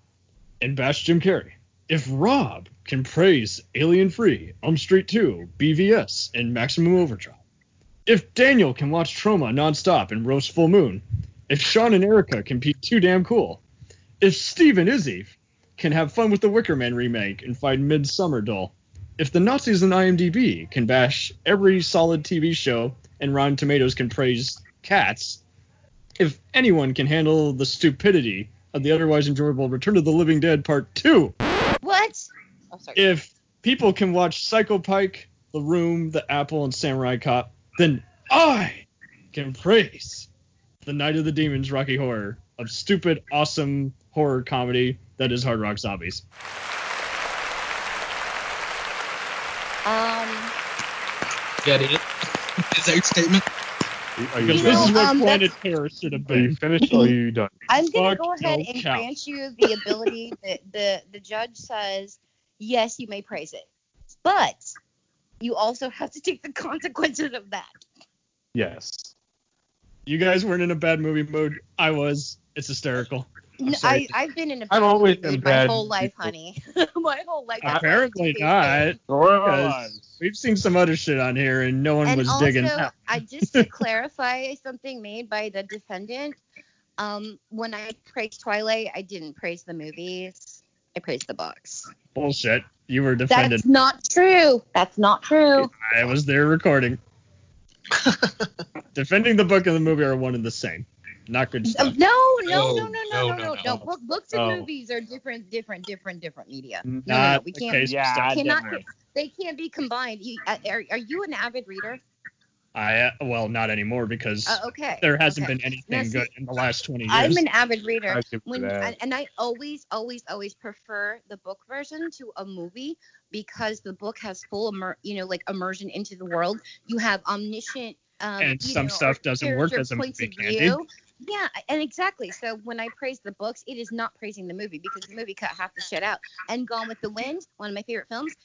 and bash Jim Carrey, if Rob can praise Alien 3, Elm Street 2, BVS, and Maximum Overdrive, if Daniel can watch Trauma nonstop and roast Full Moon, if Sean and Erica can be too damn cool, if Steve and Izzy can have fun with the Wicker Man remake and find Midsummer dull, if the Nazis in IMDb can bash every solid TV show and Rotten Tomatoes can praise Cats, if anyone can handle the stupidity of the otherwise enjoyable Return of the Living Dead Part 2, What? Oh, sorry. if people can watch Psycho Pike, The Room, The Apple, and Samurai Cop, then I can praise The Night of the Demons Rocky Horror of stupid, awesome horror comedy that is Hard Rock Zombies. Um, Is that it? <laughs> Is that your statement? Are you Because You this is know, what um, Planet Terror should have Are you been. finished or are you done? <laughs> I'm gonna Fuck go ahead no and count. grant you the ability <laughs> that the the judge says yes, you may praise it, but you also have to take the consequences of that. Yes. You guys weren't in a bad movie mood. I was. It's hysterical. I'm No, sorry. I I've been in a I've always mood been my bad whole life, people. honey. <laughs> my whole life. That's why I Apparently not. Because. We've seen some other shit on here and no one And was also, digging that. I just to <laughs> clarify something made by the defendant. Um, when I praised Twilight, I didn't praise the movies. I praised the books. Bullshit. You were defended. That's not true. That's not true. I was there recording. <laughs> Defending the book and the movie are one and the same not good stuff. No, no, no, no, no, no, no, no. Book, books and oh. movies are different, different, different, different media. Not no, no, we can't. yeah, cannot, they can't be combined. You, uh, are, are you an avid reader? I uh, well, not anymore because uh, okay. there hasn't okay. been anything now, see, good in the last twenty years. I'm an avid reader, I when, I, and I always, always, always prefer the book version to a movie because the book has full, immer- you know, like immersion into the world. You have omniscient um, and some know, stuff doesn't work as a movie, Candy. View. Yeah, and exactly. So when I praise the books, it is not praising the movie because the movie cut half the shit out. And Gone with the Wind, one of my favorite films,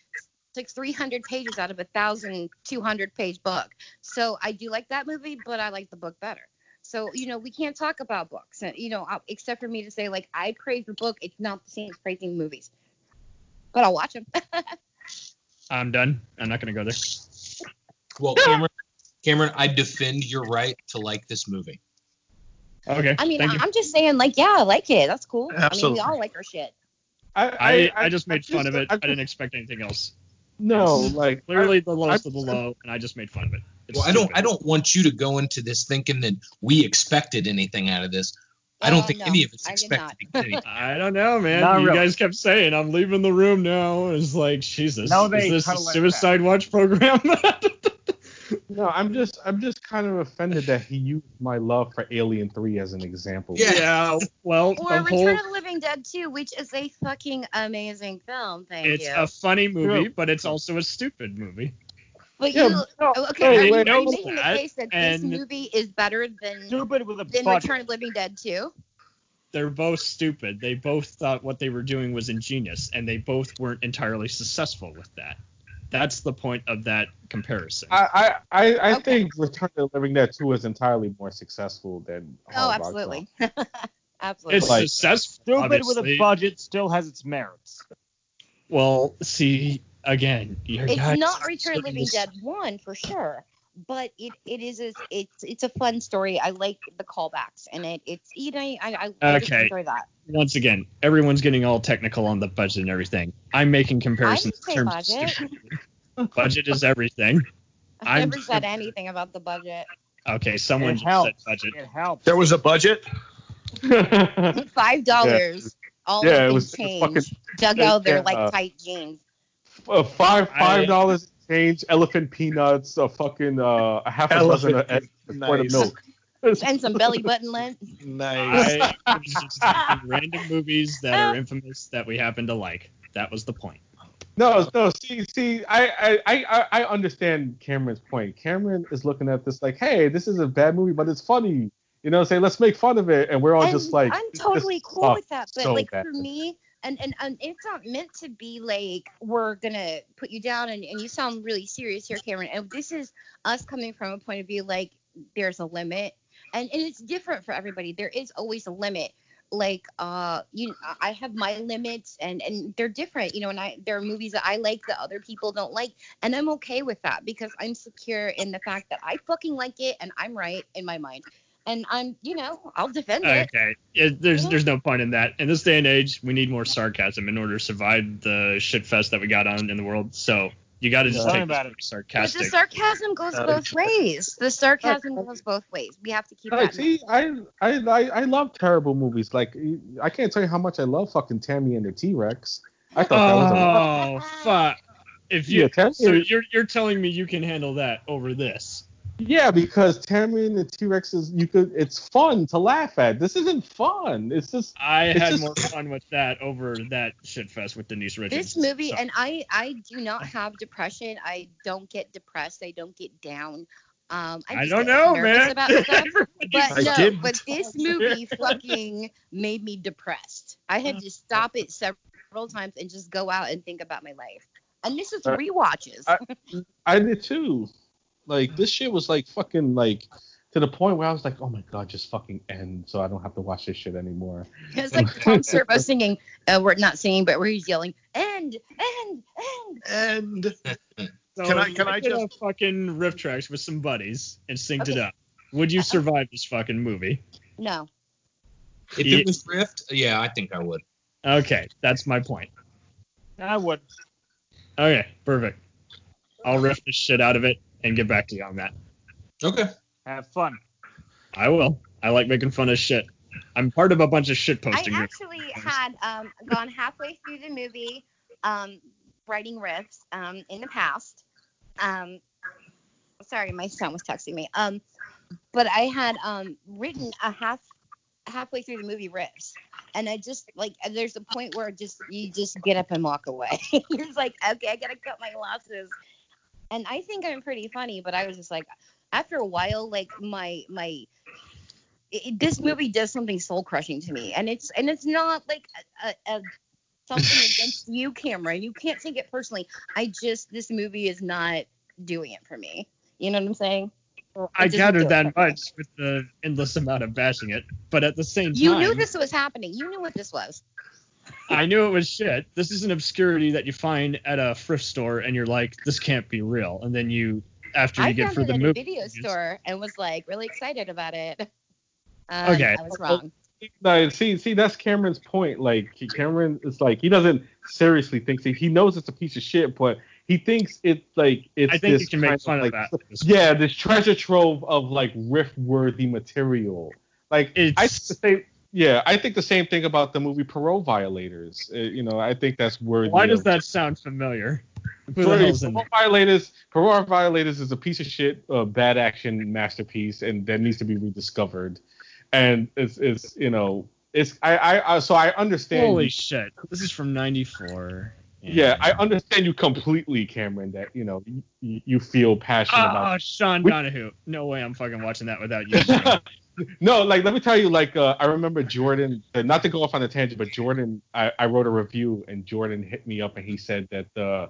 took 300 pages out of a 1,200 page book. So I do like that movie, but I like the book better. So you know we can't talk about books, you know, except for me to say like I praise the book. It's not the same as praising movies, but I'll watch them. <laughs> I'm done. I'm not gonna go there. Well, <laughs> Cameron, Cameron, I defend your right to like this movie. Okay. I mean, thank you. I'm just saying like yeah, I like it. That's cool. I Absolutely. mean, we all like our shit. I, I, just made fun of it. I, I didn't expect anything else. No, like Clearly the lowest I- of the low, and I just made fun of it. It's Well, I don't. I don't want you to go into this thinking that we expected anything out of this. I don't Uh, think no, any of us I expected anything. <laughs> I don't know, man. Not you really. guys kept saying I'm leaving the room now. It's like Jesus. No, they is this a totally suicide watch program? <laughs> no, I'm just I'm just kind of offended that he used my love for Alien 3 as an example. Yeah. yeah. Well, Or the Return whole of the Living Dead 2, which is a fucking amazing film. Thank it's you. a funny movie, True. but it's also a stupid movie. but Yeah, you, no, okay, hey, are you, wait, are you know making the that, case that and- this movie is better than Stupid with a than budget. Return of the Living Dead 2? They're both stupid. They both thought what they were doing was ingenious, and they both weren't entirely successful with that. That's the point of that comparison. I I, I, I Okay. think Return of the Living Dead 2 is entirely more successful than Oh, Hard Rock absolutely. Zone. <laughs> absolutely. it's like- successful. Stupid obviously. with a budget still has its merits. Well, see, again, you're it's not Return of the Living so- Dead 1 for sure. But it, it is a, it's it's a fun story. I like the callbacks and it it's you know I I, I just Okay. enjoy that. once again, everyone's getting all technical on the budget and everything. I'm making comparisons didn't in terms budget. of <laughs> budget is everything. <laughs> I've I'm- never said anything about the budget. Okay, someone It just helps. said budget. It helps. There was a budget. <laughs> Five dollars. All Yeah, in it was- it was fucking- dug out their yeah. like tight jeans. Five five dollars change, elephant peanuts, a fucking uh, a half a dozen of Elephant eggs, a quart of milk. <laughs> And some belly button lint. Nice. I was <laughs> just picking random movies that are infamous that we happen to like. That was the point. No, no. See, see, I, I, I, I understand Cameron's point. Cameron is looking at this like, hey, this is a bad movie, but it's funny. You know, say let's make fun of it, and we're all And just like, I'm totally cool with that. But so like bad. for me, and, and and it's not meant to be like we're gonna put you down and, and you sound really serious here, Cameron. And this is us coming from a point of view like there's a limit. And and it's different for everybody. There is always a limit. Like uh you I have my limits and and they're different, you know, and I there are movies that I like that other people don't like. And I'm okay with that because I'm secure in the fact that I fucking like it and I'm right in my mind. And I'm, you know, I'll defend it. Okay, yeah, there's there's no point in that. In this day and age, we need more sarcasm in order to survive the shit fest that we got on in the world. So you got to just Tell take about it it. But the sarcasm goes Uh, both ways. The sarcasm goes both ways. We have to keep Like, that. see, I, I, I, I love terrible movies. Like, I can't tell you how much I love fucking Tammy and the T Rex. I thought that was a Oh <laughs> fuck! If you Yeah, so you're you're telling me you can handle that over this? Yeah, because Tammy and the T Rex is you could. It's fun to laugh at. This isn't fun. It's just I It's had just- more fun with that over that shit fest with Denise Richards. This movie, So- and I, I do not have depression. I don't get depressed. I don't get down. Um, I, I don't know, man. About stuff. <laughs> But I no, didn't. but this movie fucking made me depressed. I had to stop it several times and just go out and think about my life. And this is Uh, rewatches. I- I did too. Like this shit was like fucking like to the point where I was like, oh my god, just fucking end, so I don't have to watch this shit anymore. it's like Tom Servo singing. Uh, we're not singing, but where he's yelling, "End, end, end." end. <laughs> So Can I- can I did just- fucking RiffTrax with some buddies and synced it up? Would you Uh-uh. survive this fucking movie? No. If Yeah. it was Rift, yeah, I think I would. Okay, that's my point. I would. Okay, perfect. I'll riff the shit out of it and get back to you on that. Okay. Have fun. I will. I like making fun of shit. I'm part of a bunch of shit I posting groups. actually had um, gone halfway through the movie, um, writing riffs um, in the past. Um, sorry, my son was texting me. Um, but I had um, written a half halfway through the movie riffs, and I just like there's a point where just you just get up and walk away. <laughs> You're just like, okay, I gotta cut my losses. And I think I'm pretty funny, but I was just like, after a while, like my my it, this movie does something soul crushing to me, and it's and it's not like a, a, a something <laughs> against you, Cameron. You can't take it personally. I just this movie is not doing it for me. You know what I'm saying? I It gathered that much with the endless amount of bashing it, but at the same time, You knew this was happening. You knew what this was. I knew it was shit. This is an obscurity that you find at a thrift store, and you're like, this can't be real. And then you, after you I get found through it the at a movie, video store and was like really excited about it. Um, Okay. I was wrong. No, see, see, that's Cameron's point. Like Cameron is like he doesn't seriously think he knows it's a piece of shit, but he thinks it's like it's I think this you can make fun of like, that. Yeah, this treasure trove of like riff-worthy material. Like I think the same, yeah, I think the same thing about the movie Parole Violators. Uh, you know, I think that's worthy. Why does that sound familiar? Parole, hell's in Parole Violators, Parole Violators is a piece of shit, uh, bad action masterpiece, and that needs to be rediscovered. And it's, it's you know, it's I, I, I so I understand. Holy shit! This is from '94. Yeah, I understand you completely, Cameron. That you know you, you feel passionate Oh, about. Sean We- Donahue. No way I'm fucking watching that without you. <laughs> no, like let me tell you, like uh, I remember Jordan. uh, Not to go off on a tangent, but Jordan, I, I wrote a review, and Jordan hit me up, and he said that the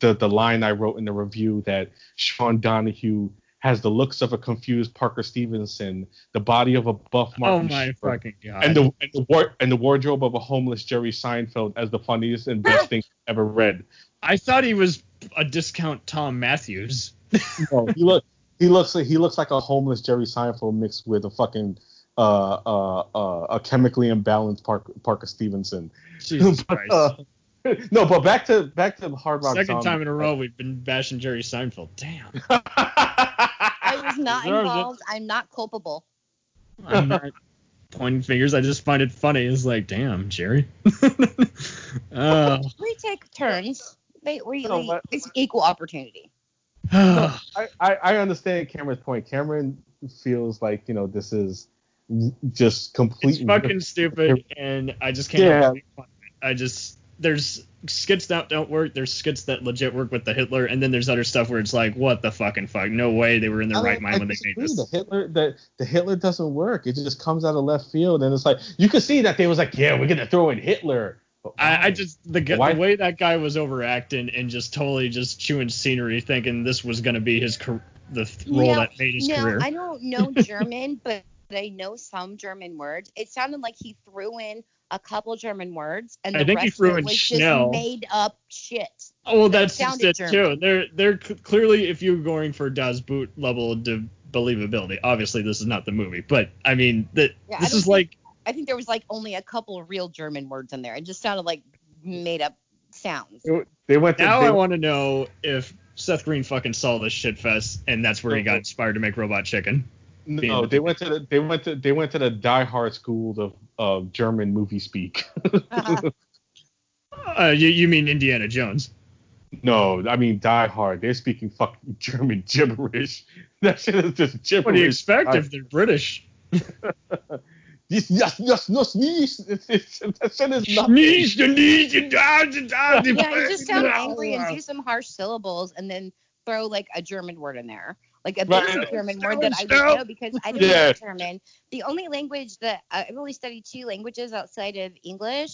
the the line I wrote in the review that Sean Donahue has the looks of a confused Parker Stevenson, the body of a buff oh my Short, fucking god! and the and the, war, and the wardrobe of a homeless Jerry Seinfeld as the funniest and best <laughs> thing ever read. I thought he was a discount Tom Matthews. <laughs> No, he look he looks like he looks like a homeless Jerry Seinfeld mixed with a fucking uh, uh, uh, a chemically imbalanced Park, Parker Stevenson. Jesus <laughs> But, Christ. uh, no, but back to back to Hard Rock. Second Zombie. time in a row we've been bashing Jerry Seinfeld. Damn. I was not Deserves it. involved. I'm not culpable. I'm not pointing fingers. I just find it funny. It's like, damn, Jerry. oh. <laughs> We take turns. They we, No, but- it's equal opportunity. <sighs> I, I, I understand Cameron's point. Cameron feels like you know this is just It's completely fucking stupid, and I just can't. Yeah. help but make fun of it. I just there's skits that don't work. There's skits that legit work with the Hitler, and then there's other stuff where it's like, what the fucking fuck? No way they were in their I right mind I when they made this. The Hitler, the, the Hitler doesn't work. It just comes out of left field, and it's like you could see that they was like, yeah, we're gonna throw in Hitler. I, I just the, gu- the way that guy was overacting and just totally just chewing scenery, thinking this was gonna be his car- the th- role No, that made his no, career. I don't know <laughs> German, but I know some German words. It sounded like he threw in a couple German words, and I the think he rest threw of it in was Schnell. just made up shit. Oh, well, But that's sounded it German. too. They're they're c- clearly if you're going for Das Boot level of believability. Obviously, this is not the movie, but I mean that Yeah, I this don't is think- like I think there was like only a couple of real German words in there. It just sounded like made up sounds. They went to now they, I want to know if Seth Green fucking saw this shit fest and that's where he oh, got inspired to make Robot Chicken. No, they went to the, they went to they went to the Die Hard school of of German movie speak. <laughs> Uh, you, you mean Indiana Jones? no, I mean Die Hard. They're speaking fucking German gibberish. <laughs> That shit is just gibberish. What do you expect I- if they're British? <laughs> Yes, yes, yes, no sneeze. It's, it's, that shit is not. Sneeze, sneeze, and da, da, da, da, yeah, you just sound da. angry and do some harsh syllables, and then throw like a German word in there, like a Right. basic German word that I would know because I don't Yeah. know German. The only language that I've only studied two languages outside of English.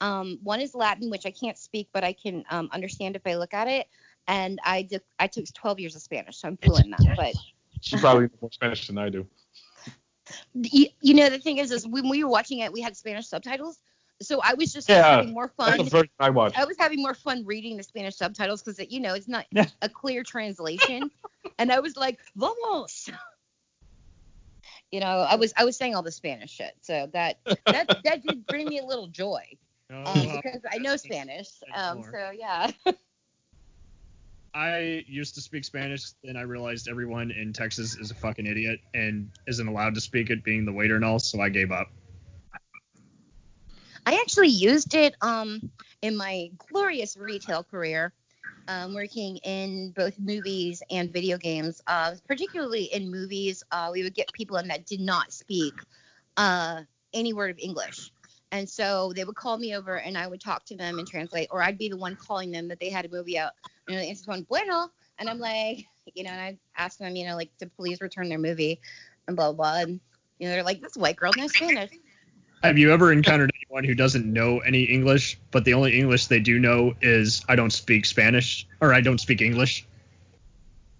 Um, one is Latin, which I can't speak, but I can um, understand if I look at it. And I did, I took 12 years of Spanish, so I'm fluent in that. But <laughs> She probably <laughs> knows more Spanish than I do. you, you know, the thing is, is when we were watching it, we had Spanish subtitles, so I was just Yeah, having more That's fun. the version I watched. I was having more fun reading the Spanish subtitles because you know it's not a clear translation, <laughs> and I was like, "Vamos!" You know, I was I was saying all the Spanish shit, so that that <laughs> that did bring me a little joy um, Oh, because I know Spanish. Um, so yeah, <laughs> I used to speak Spanish, then I realized everyone in Texas is a fucking idiot and isn't allowed to speak it, being the waiter and all. So I gave up. I actually used it um in my glorious retail career, um, working in both movies and video games. Uh, particularly in movies, uh, we would get people in that did not speak uh, any word of English. And so they would call me over and I would talk to them and translate, or I'd be the one calling them that they had a movie out. And the phone, bueno. And I'm like, <laughs> you know, and I asked them, you know, like to please return their movie and blah, blah, blah. And, you know, they're like, this white girl knows Spanish. Have you ever encountered anyone who doesn't know any English, but the only English they do know is I don't speak Spanish or I don't speak English?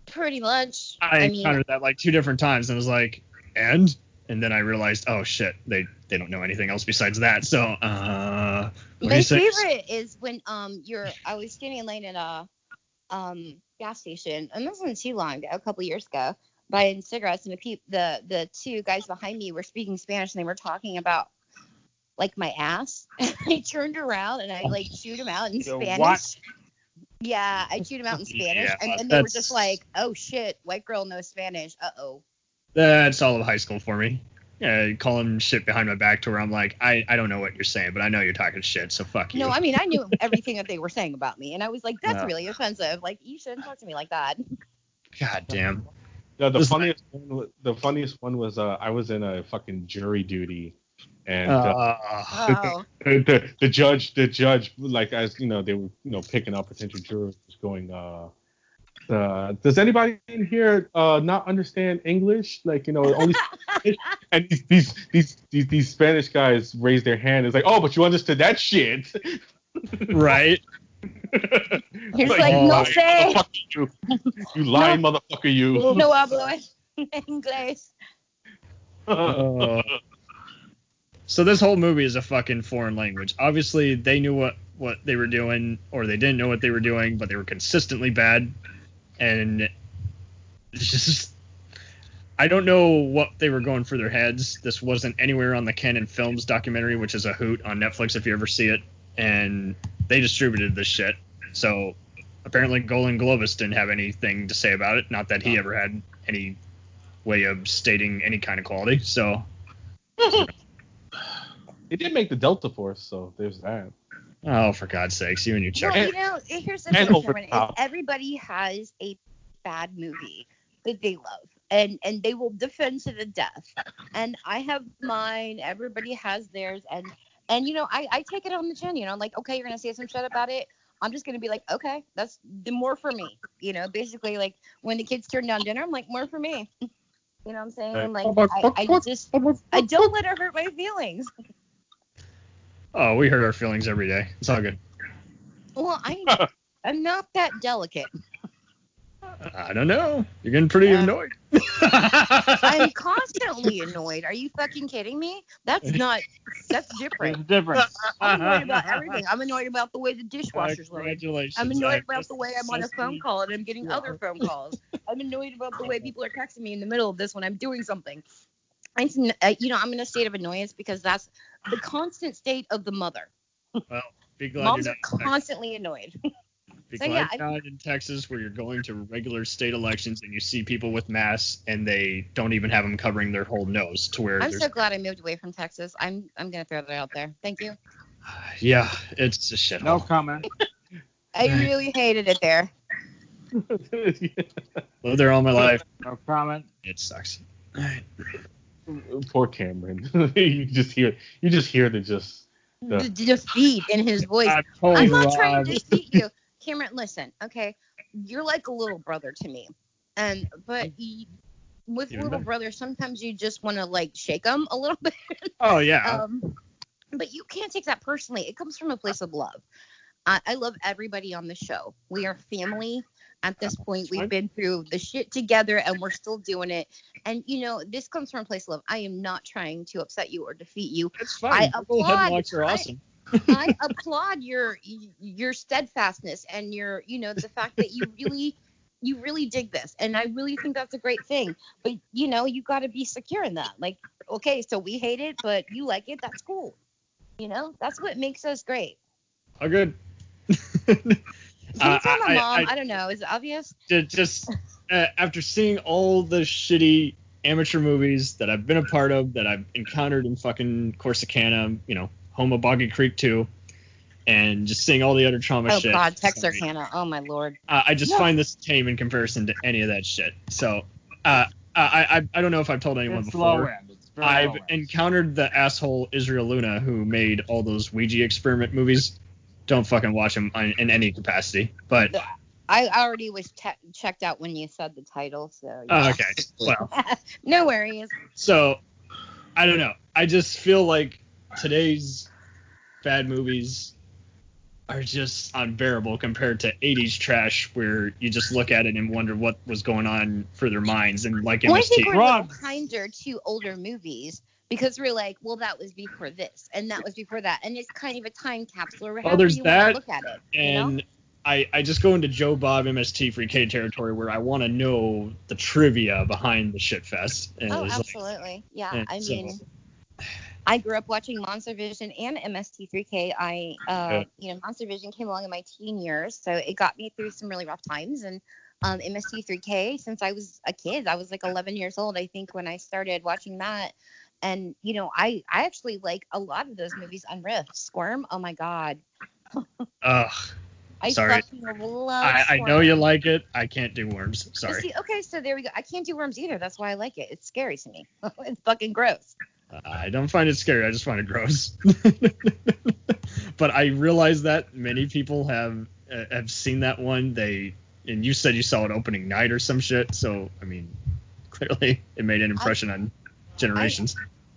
Pretty much. I, I mean, encountered that like two different times and was like, and? And then I realized, oh shit, they they don't know anything else besides that. So, uh, My favorite is when um you're I was standing in line at a um gas station and this wasn't too long ago, a couple years ago, buying cigarettes and the peop the the two guys behind me were speaking Spanish and they were talking about like my ass. <laughs> I turned around and I like chewed him out in Yo, Spanish. what? Yeah, I chewed him out in <laughs> Spanish Yeah, and, and they were just like, "Oh shit, white girl knows Spanish." Uh oh. That's all of high school for me. Yeah, calling shit behind my back to where I'm like, I, I don't know what you're saying, but I know you're talking shit, so fuck you. No, I mean I knew <laughs> everything that they were saying about me, and I was like, "That's No. really offensive. Like you shouldn't talk to me like that." God damn. The, the funniest one, the funniest one was uh, I was in a fucking jury duty, and uh, Uh, <laughs> Oh. the, the judge the judge like as you know they were you know picking up potential jurors going uh uh, does anybody in here uh, not understand English? Like you know, only <laughs> and these, these these these these Spanish guys raise their hand. It's like, oh, but you understood that shit, right? <laughs> He's like, no lying sé. motherfucker, you, you lying motherfucker, you. No hablo inglés. So this whole movie is a fucking foreign language. Obviously, they knew what what they were doing, or they didn't know what they were doing, but they were consistently bad, and it's just I don't know what they were going for their heads. This wasn't anywhere on the Canon Films documentary, which is a hoot on Netflix if you ever see it. And they distributed this shit. So apparently Golan Globus didn't have anything to say about it. Not that he ever had any way of stating any kind of quality. So <laughs> It did make the Delta Force, so there's that. oh, for God's sakes, you and your Chuck. Well, you know, here's the and thing, over Cameron, is top. everybody has a bad movie that they love, and and they will defend to the death. And I have mine. Everybody has theirs, and and you know, I I take it on the chin. You know, I'm like okay, you're gonna say some shit about it. I'm just gonna be like, okay, that's the more for me. You know, basically like when the kids turn down dinner, I'm like, more for me. <laughs> You know what I'm saying? Like I, I just I don't let it hurt my feelings. <laughs> Oh, we hurt our feelings every day. It's all good. Well, I <laughs> I'm not that delicate. I don't know. You're getting pretty Yeah. annoyed. <laughs> I'm <laughs> constantly annoyed. Are you fucking kidding me? That's not. That's different. That's different. I'm annoyed about everything. I'm annoyed about the way the dishwasher's loaded. Congratulations. I'm I annoyed about the way I'm on a just- phone call and I'm getting other phone calls. I'm annoyed about the way people are texting me in the middle of this when I'm doing something. I, uh, you know, I'm in a state of annoyance because that's the constant state of the mother. Well, be glad Moms you're are not Texas. constantly annoyed. Be <laughs> so, glad yeah, you're not in Texas where you're going to regular state elections and you see people with masks and they don't even have them covering their whole nose to where I'm so glad I moved away from Texas. I'm I'm gonna throw that out there. Thank you. <sighs> yeah, it's a shit. No comment. <laughs> I really hated it there. <laughs> Lived there all my life. No comment. It sucks. Poor Cameron. <laughs> you just hear you just hear the just The defeat in his voice. <laughs> I'm not trying to defeat you, Cameron. Listen, okay, you're like a little brother to me, and but y with Even little better. brothers, sometimes you just want to like shake them a little <laughs> bit. Oh yeah. um, but you can't take that personally. It comes from a place of love. I, I love everybody on the show. We are family. At this point, we've been through the shit together, and we're still doing it. And you know, this comes from a place of love. I am not trying to upset you or defeat you. it's fine. I Double applaud- are awesome. I <laughs> applaud your your steadfastness and your you know the fact that you really you really dig this and I really think that's a great thing. But you know you got to be secure in that. Like okay, so we hate it, but you like it. That's cool. You know that's what makes us great. All good. <laughs> Can you tell my I- mom? I- I, don't know. Is it obvious? Just uh, after seeing all the shitty amateur movies that I've been a part of, that I've encountered in fucking Corsicana, you know, home of Boggy Creek 2, and just seeing all the other trauma Oh shit. God, sorry, Texarkana. Oh my lord. Uh, I just No. find this tame in comparison to any of that shit. So, uh, I, I I don't know if I've told anyone It's before. end. It's very I've encountered the asshole Israel Luna who made all those Ouija experiment movies. Don't fucking watch them in, in any capacity. But I already was te- checked out when you said the title, so uh, yeah. okay, well, <laughs> no worries. so I don't know. I just feel like today's bad movies are just unbearable compared to 80s trash where you just look at it and wonder what was going on for their minds and like Well, I think we're a little kinder to older movies because we're like, well, that was before this and that was before that, and it's kind of a time capsule. Well, there's that, Look at it. you know? and I, I just go into Joe Bob MST3K territory where I want to know the trivia behind the shit fest. And Oh, it's like- absolutely. Yeah. I so- mean, I grew up watching Monster Vision and MST3K. I, uh, Yeah. you know, Monster Vision came along in my teen years, so it got me through some really rough times. And um, MST3K, since I was a kid, I was like 11 years old, I think, when I started watching that. And you know, I I actually like a lot of those movies on Riff. Squirm, oh my god, Ugh, I Sorry. love. I, I know you like it. I can't do worms. Sorry. See, okay, so there we go. I can't do worms either. That's why I like it. It's scary to me. <laughs> it's fucking gross. I don't find it scary. I just find it gross. <laughs> but I realize that many people have uh, have seen that one. They and you said you saw it opening night or some shit. So I mean, <laughs> clearly it made an impression on generations.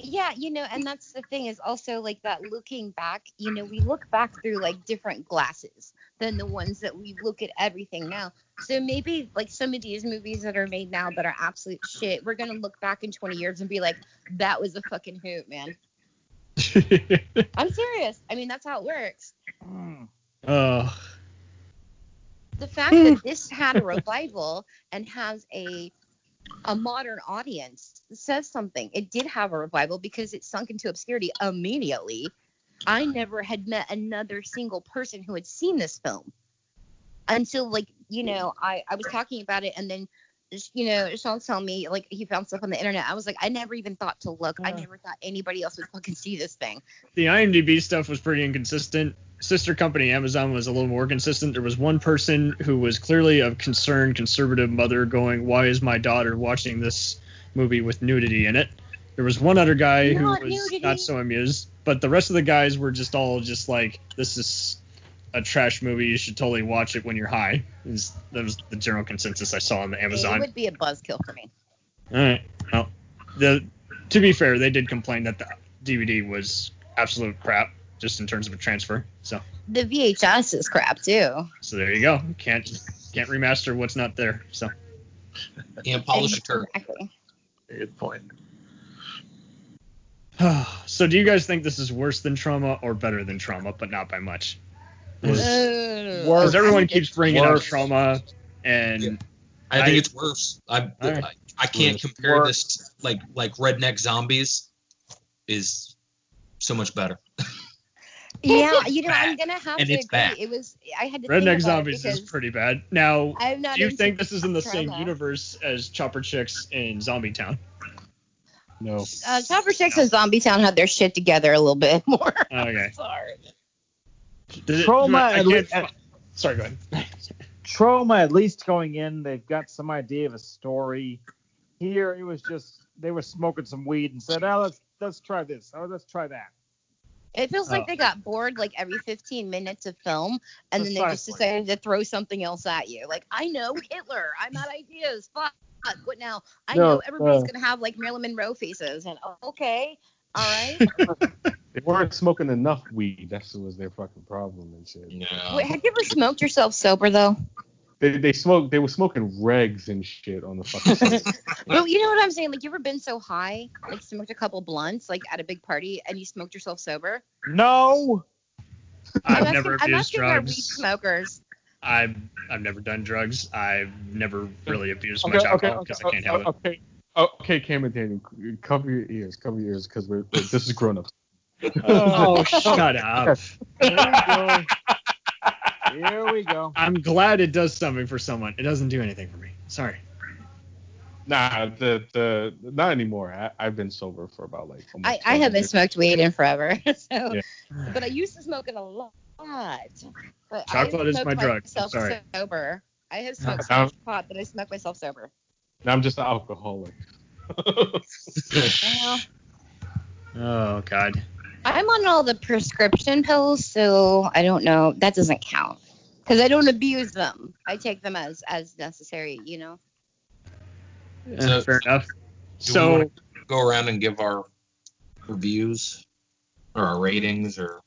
Yeah, you know, and that's the thing is also like that looking back, you know, we look back through like different glasses than the ones that we look at everything now. So maybe like some of these movies that are made now that are absolute shit, we're gonna look back in 20 years and be like, that was a fucking hoot, man. <laughs> I'm serious. I mean, that's how it works. Oh, The fact that <laughs> this had a revival and has a a modern audience says something. It did have a revival because it sunk into obscurity immediately. I never had met another single person who had seen this film until like you know I I was talking about it and then you know Sean telling me like he found stuff on the internet. I was like I never even thought to look. I never thought anybody else would fucking see this thing. The IMDb stuff was pretty inconsistent. Sister company Amazon was a little more consistent. There was one person who was clearly a concerned conservative mother going, "Why is my daughter watching this movie with nudity in it?" There was one other guy who was nudity. not so amused, but the rest of the guys were just all just like, "This is a trash movie. You should totally watch it when you're high." Is- That was the general consensus I saw on the Amazon? It would be a buzzkill for me. All right. Well, the to be fair, they did complain that the DVD was absolute crap, just in terms of a transfer. So, The VHS is crap too. so there you go. Can't can't remaster what's not there. So, Can't polish a turd. Exactly. Good point. <sighs> so do you guys think this is worse than Trauma or better than Trauma, but not by much? Uh, because everyone keeps bringing up Trauma, and I think it's worse. I All right. I, I can't compare Worse. this to, like like Redneck Zombies is so much better. Yeah, <laughs> you know, I'm gonna have And to it's agree. bad. It was I had to Redneck think Zombies it is because pretty bad. Now, I'm not do you think this is in the same universe as Chopper Chicks in Zombie Town? No. uh, Chopper Chicks and Zombie Town had their shit together a little bit more. Okay. <laughs> Sorry. Did it- Trauma I at least- fi- Sorry, go ahead. Trauma, at least going in, they've got some idea of a story. Here, it was just they were smoking some weed and said, "Oh, let's let's try this. Oh, let's try that." It feels like Oh. they got bored like every 15 minutes of film, and then they just decided to throw something else at you. Like, I know Hitler. I'm out of ideas. Fuck. What now? I No, know everybody's uh, gonna have like Marilyn Monroe faces, and oh, okay, all right. <laughs> They weren't smoking enough weed. That's what was their fucking problem and shit. Wait, have you ever smoked yourself sober though? They they smoked. They were smoking regs and shit on the fucking. <laughs> site. Well, you know what I'm saying? Like, you ever been so high, like smoked a couple blunts, like at a big party, and you smoked yourself sober? No. I've I'm never asking, I'm abused asking our weed drugs. smokers. I've I've never done drugs. I've never really abused okay, much okay, alcohol okay, because I can't help it. okay, oh, okay, Cam and Daniel, cover your ears, cover your ears, because we're, we're this is grown ups. Oh, shut up. <laughs> Here we go. Here we go. I'm glad it does something for someone. It doesn't do anything for me. Sorry. Nah, the the not anymore. I, I've been sober for about like. almost I, I haven't years. smoked weed in forever, <laughs> so Yeah. but I used to smoke it a lot. But Chocolate is my drug. I'm sorry. Sober. I have smoked so Now- much pot that I smoked myself sober. Now I'm just an alcoholic. Well, Oh God. I'm on all the prescription pills, so I don't know. That doesn't count because I don't abuse them. I take them as as necessary, you know. Uh, fair enough. Do So wanna go around and give our reviews or our ratings or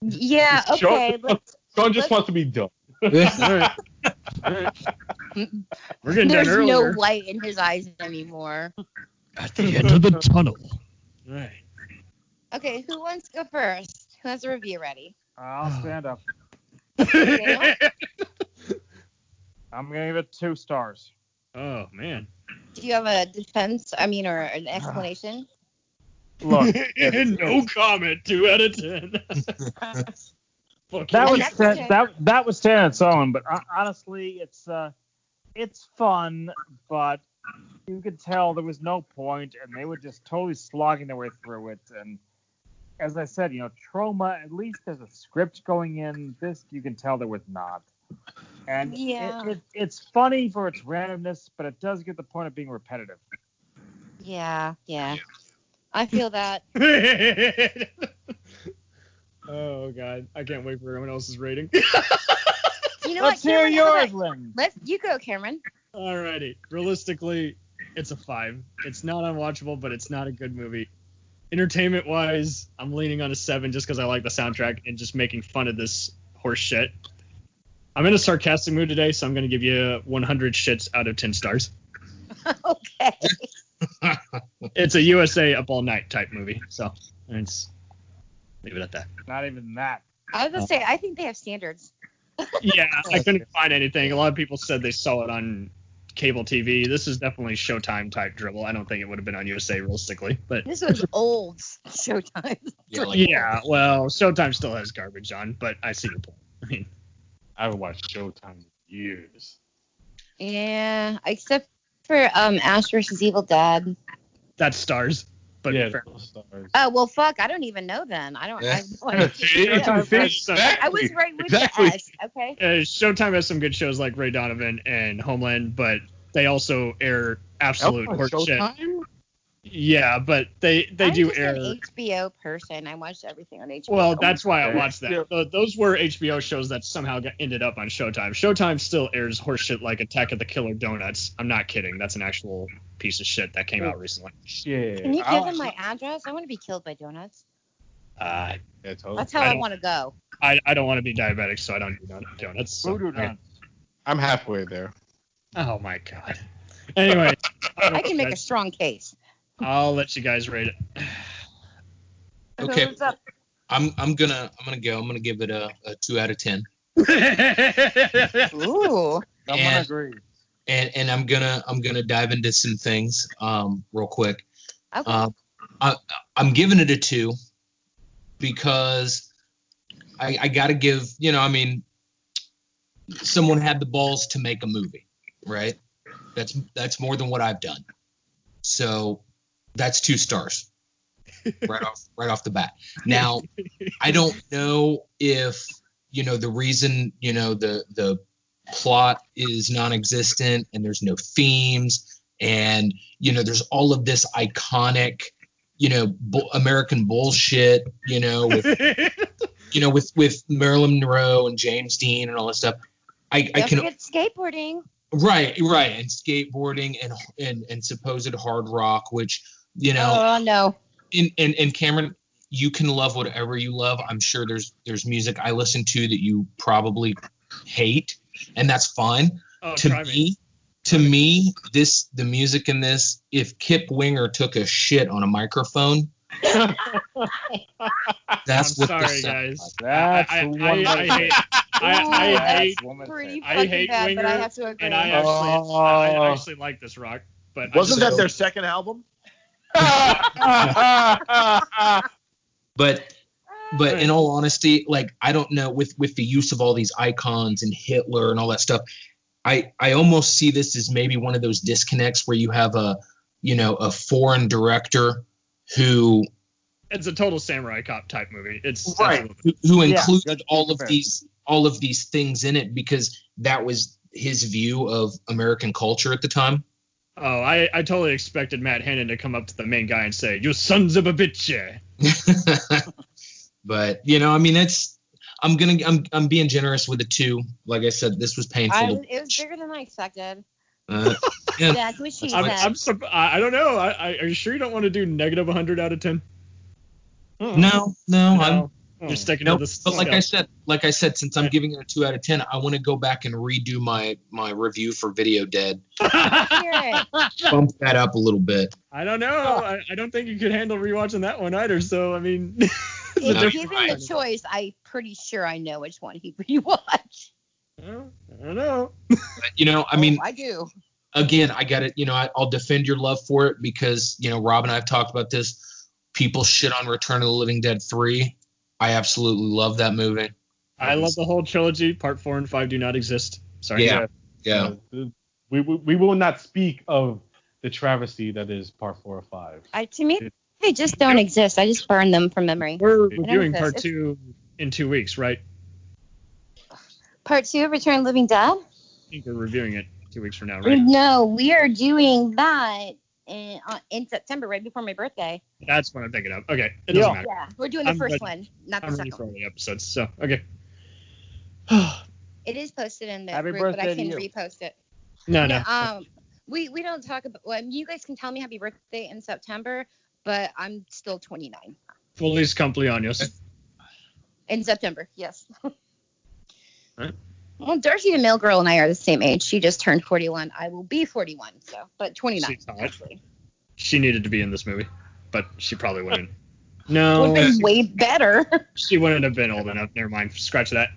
Yeah. Okay. Sean, let's, Sean just let's- wants to be done. <laughs> <laughs> All right. All right. We're getting There's done no light in his eyes anymore. At the end of the tunnel. All right. Okay, who wants to go first? Who has a review ready? I'll stand up. Daniel? I'm gonna give it two stars. Oh man. Do you have a defense? I mean, or an explanation? <sighs> Look, <laughs> no comment. Two out of ten. <laughs> That was that's stand, okay. that that was stand on its own, but hon- honestly, it's uh, it's fun, but you could tell there was no point, and they were just totally slogging their way through it. And as I said, you know, trauma. At least there's a script going in. This you can tell there was not. And Yeah. it, it's funny for its randomness, but it does get the point of being repetitive. Yeah, yeah. I feel that. <laughs> oh god, I can't wait for everyone else's rating. <laughs> You know Let's what? hear Cameron, how yours, Lynn. Let's you go, Cameron. Alrighty. Realistically, it's a five. It's not unwatchable, but it's not a good movie. Entertainment wise, I'm leaning on a seven just because I like the soundtrack and just making fun of this horse shit. I'm in a sarcastic mood today, so I'm gonna give you 100 shits out of 10 stars. <laughs> okay. <laughs> It's a USA up all night type movie, so it's leave it at that. Not even that. I was gonna say I think they have standards. Yeah, I <laughs> couldn't find anything. A lot of people said they saw it on cable TV. This is definitely Showtime type dribble. I don't think it would have been on USA realistically, but This was old Showtime. Yeah, like, yeah, well, Showtime still has garbage on, but I see your point. I mean, I haven't watched Showtime in years. Yeah, except for um Ash versus Evil Dead. that's stars. But yeah, fair- stars. Oh well, fuck. I don't even know then. I don't. I, have no idea. <laughs> Showtime I was right with Exactly. the S. Okay. uh, Showtime has some good shows like Ray Donovan and Homeland, but they also air absolute Oh, horseshit. Showtime? Yeah, but they they I'm do just air. an HBO person. I watched everything on HBO. Well, that's why I watched that. Yeah. Those were HBO shows that somehow got, ended up on Showtime. Showtime still airs horseshit like Attack of the Killer Donuts. I'm not kidding. That's an actual piece of shit that came out recently. Yeah. Can you give I'll- them my address? I want to be killed by donuts. Uh, Yeah, totally. That's how I I, want to go. I, I don't want to be diabetic, so I don't do donuts. so- Voodoo nuts. I'm halfway there. Oh my god. Anyway, <laughs> I can make a strong case. I'll let you guys rate it. Okay. I'm I'm gonna I'm gonna go. I'm gonna give it a, a two out of ten. <laughs> Ooh. Someone And- agrees. And and I'm gonna I'm gonna dive into some things um real quick. Okay. Um, I, I'm giving it a two because I, I got to give, you know, I mean, someone had the balls to make a movie, right? That's that's more than what I've done. So that's two stars <laughs> right off right off the bat. Now, I don't know if you know the reason you know the the plot is non-existent and there's no themes and you know there's all of this iconic you know bu- american bullshit you know with <laughs> you know with with marilyn monroe and james dean and all that stuff i i Don't can forget skateboarding. right right and skateboarding and and and supposed hard rock which you know Oh no. and, and and Cameron, you can love whatever you love. I'm sure there's there's music I listen to that you probably hate, and that's fine. Oh, to me, me. to me, this the music in this. If Kip Winger took a shit on a microphone, <laughs> that's I'm what sorry, sounds guys. like. That's I, I, one I, I hate, I, I that's hate, woman Pretty. I hate bad, but I have to agree. and I actually, I, Oh. I actually like this rock, but Wasn't just- that their second album? <laughs> But but in all honesty, like I don't know with with the use of all these icons and Hitler and all that stuff, I I almost see this as maybe one of those disconnects where you have a you know a foreign director who it's a total samurai cop type movie. It's right absolutely- who, who Yeah, included good- good all of comparison. these all of these things in it because that was his view of American culture at the time. Oh, I, I totally expected Matt Hannon to come up to the main guy and say, "You sons of a bitch!" <laughs> but you know, I mean, that's I'm gonna I'm I'm being generous with the two. Like I said, this was painful. I, it was bigger than I expected. uh, yeah. That's what she I'm, said. I'm sup- I I don't know. I, I, are you sure you don't want to do negative 100 out of 10? No, no, I'm No. You're hmm. sticking no. to this. But like I said, like I said, since I'm giving it a two out of ten, I want to go back and redo my my review for Video Dead. <laughs> Bump that up a little bit. I don't know. I, I don't think you could handle rewatching that one either. So I mean, <laughs> it's a If different- given right. the choice, I'm pretty sure I know which one he <laughs> rewatched. Well, I don't know. But, you know, I mean, Oh, I do. again, I got it. You know, I, I'll defend your love for it because you know, Robb and I have talked about this. People shit on Return of the Living Dead three. I absolutely love that movie. I love the whole trilogy. Part four and five do not exist. Sorry. Yeah. Yeah. Uh, we, we we will not speak of the travesty that is part four or five. I to me, they just don't exist. I just burn them from memory. We're reviewing part two in two weeks, right? Part two of Return of Living Dead. I think we're reviewing it two weeks from now, right? No, we are doing that in, uh, in September, right before my birthday. That's what I'm thinking of. Okay, it doesn't Yeah. matter. Yeah, we're doing the I'm first ready. one, not the I'm ready second for all the episodes. So okay. It is posted in the Happy group, but I birthday to can you. repost it. no, no. Um, we we don't talk about. Well, you guys can tell me happy birthday in September, but I'm still 29 Feliz cumpleaños. in September. Yes. Right. Well, Darcy the Mail Girl and I are the same age. She just turned 41. I will be 41, so but 29 She's hot. actually. She needed to be in this movie, but she probably wouldn't. <laughs> No, would have been way better. <laughs> she wouldn't have been old enough. Never mind. Scratch that.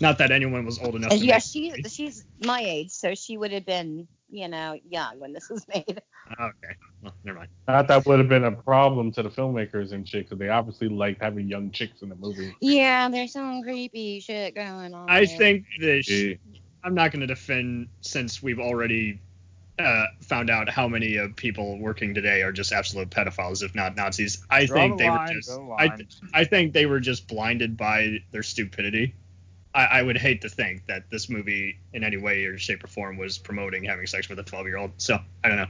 Not that anyone was old enough. And to yeah, make- she's she's my age, so she would have been, you know, young when this was <laughs> made. Okay, well, never mind. Not that would have been a problem to the filmmakers and shit, because they obviously liked having young chicks in the movie. Yeah, there's some creepy shit going on. I there. think this. Yeah. I'm not going to defend since we've already uh, found out how many uh, people working today are just absolute pedophiles, if not Nazis. I Draw think the they line, were just. the I. I think they were just blinded by their stupidity. I, I would hate to think that this movie, in any way or shape or form, was promoting having sex with a 12 year old. So I don't know.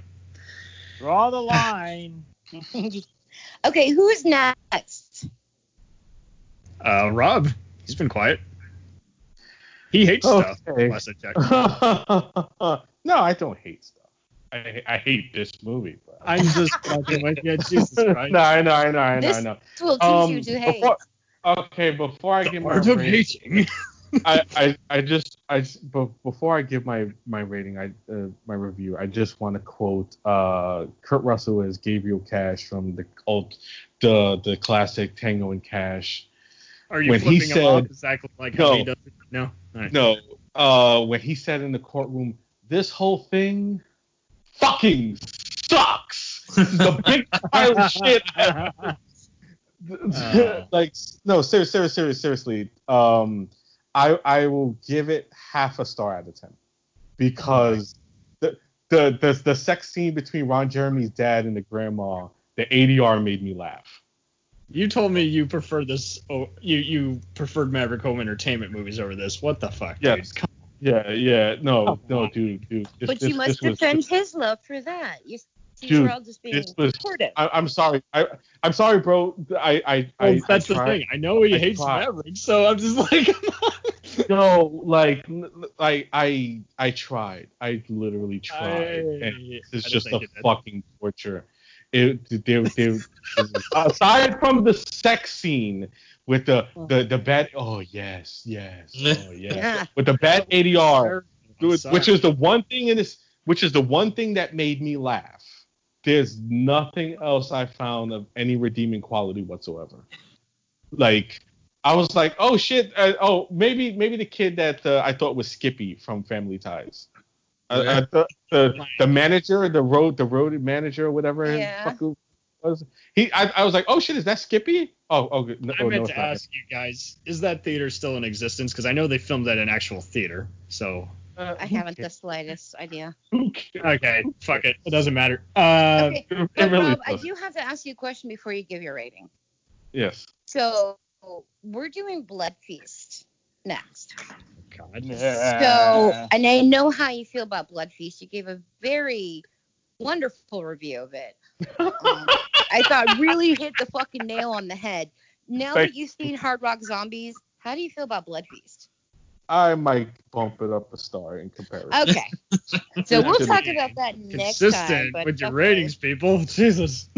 Draw the line. <laughs> okay, who's next? Uh, Robb, he's been quiet. He hates stuff. Okay. Last I <laughs> no, I don't hate stuff. I, I hate this movie. But... <laughs> I'm just fucking with you. Jesus Christ. no, I know, I know, I know, This I know. will teach Um, you to hate. before- okay, before I give my Art of rating, hating. I, I, I just, I, be- before I give my my rating, I, uh, my review, I just want to quote uh, Kurt Russell as Gabriel Cash from the old the the classic Tango and Cash. Are you when he flipping him off said- exactly like No. how he does it? No. Right. No, uh, when he said in the courtroom, "This whole thing fucking sucks." This is the big pile of shit. Uh. <laughs> <laughs> like no, serious, serious, serious, seriously. Um, I I will give it half a star out of ten because the the the, the sex scene between Ron Jeremy's dad and the grandma, the ADR made me laugh. You told me you prefer this. Oh, you you preferred Maverick Home Entertainment movies over this. What the fuck? Yes. Dude? Yeah, yeah, no, Come no, dude, dude. This, but this, you must this was- defend his love for that. You see, Dude, we're just being this was- supportive. I, I'm sorry. I, I'm sorry, bro. I, I, Well, I that's I the thing. I know he I hates tried. Maverick, so I'm just <laughs> like. No, like, like I, I tried. I literally tried, and I- it's just a think did. fucking torture. It, they, they, aside from the sex scene with the, the, the bad. Oh yes, yes, <laughs> oh yes. with the bad ADR, which is the one thing in this, which is the one thing that made me laugh. There's nothing else I found of any redeeming quality whatsoever. Like, I was like, oh shit, uh, oh maybe maybe the kid that uh, I thought was Skippy from Family Ties. I, I thought the the manager, the road the road manager, or whatever Yeah. was. He, I, I was like, oh shit, is that Skippy? Oh, oh, no, I meant no, to it's not. ask you guys: Is that theater still in existence? Because I know they filmed that in actual theater. So Uh, I haven't the slightest idea. Okay, fuck it. It doesn't matter. Uh, Okay, <laughs> it really Robb, I do have to ask you a question before you give your rating. Yes. So we're doing Blood Feast next. God. So, and I know how you feel about Blood Feast. You gave a very wonderful review of it. Um, I thought really hit the fucking nail on the head. Now Thank that you've seen Hard Rock Zombies, how do you feel about Blood Feast? I might bump it up a star in comparison. Okay, so <laughs> we'll talk about that next time. Consistent But with your okay. ratings, people. <laughs> Jesus.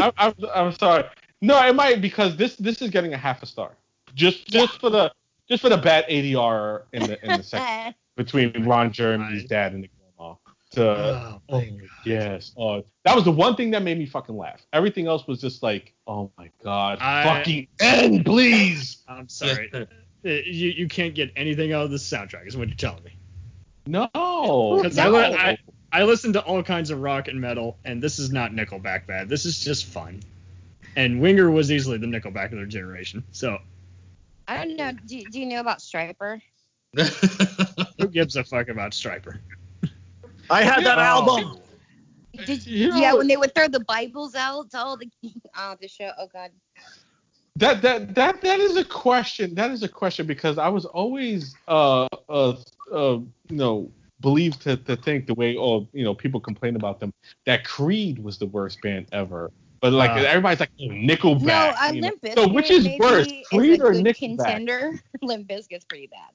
I'm, I'm, I'm sorry. No, it might because this this is getting a half a star. Just just for the just for the bad ADR in the in the <laughs> second between Ron Jeremy's Right. dad and the grandma. To, Oh, oh yes, oh that was the one thing that made me fucking laugh. Everything else was just like, oh my god, I- fucking end, please. I'm sorry. Uh, you you can't get anything out of this soundtrack, is what you're telling me. No, Because I, I, I listen to all kinds of rock and metal, and this is not Nickelback bad. This is just fun. And Winger was easily the Nickelback of their generation. So I don't know. Do, do you know about Stryper? who gives a fuck about Stryper? I had that Oh. album. Did, You yeah, when they would throw the Bibles out to all the oh <laughs> the show. Oh God. That that that that is a question. That is a question because I was always uh uh uh you know believed to, to think the way oh you know people complain about them that Creed was the worst band ever. But like Uh, everybody's like oh, Nickelback. No, uh, you know. Limp Bizkit. So which is maybe worse, is Creed a or good Nickelback? contender. <laughs> Limp Bizkit's pretty bad.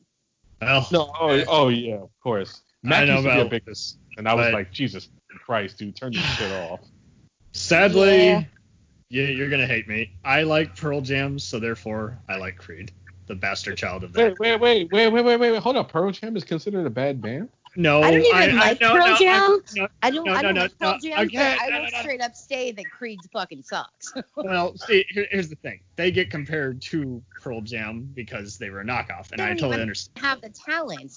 Well, No, oh, oh yeah, of course. Mac I know used to be a about big, this. and I was but- like Jesus Christ, dude, turn this shit off. <sighs> Sadly, Yeah. Yeah. you're gonna hate me. I like Pearl Jam, so therefore I like Creed, the bastard child of that. Wait, wait, wait, wait, wait, wait, wait, wait. Hold up. Pearl Jam is considered a bad band. no. I don't even I, like no, Pearl no, Jam. no, I don't. no, I no, don't no, like Pearl no, Jam. okay, but I no, will no, no. straight up say that Creed fucking sucks. <laughs> Well, see, here, here's the thing. They get compared to Pearl Jam because they were a knockoff, and They I don't totally even understand. Have the talent.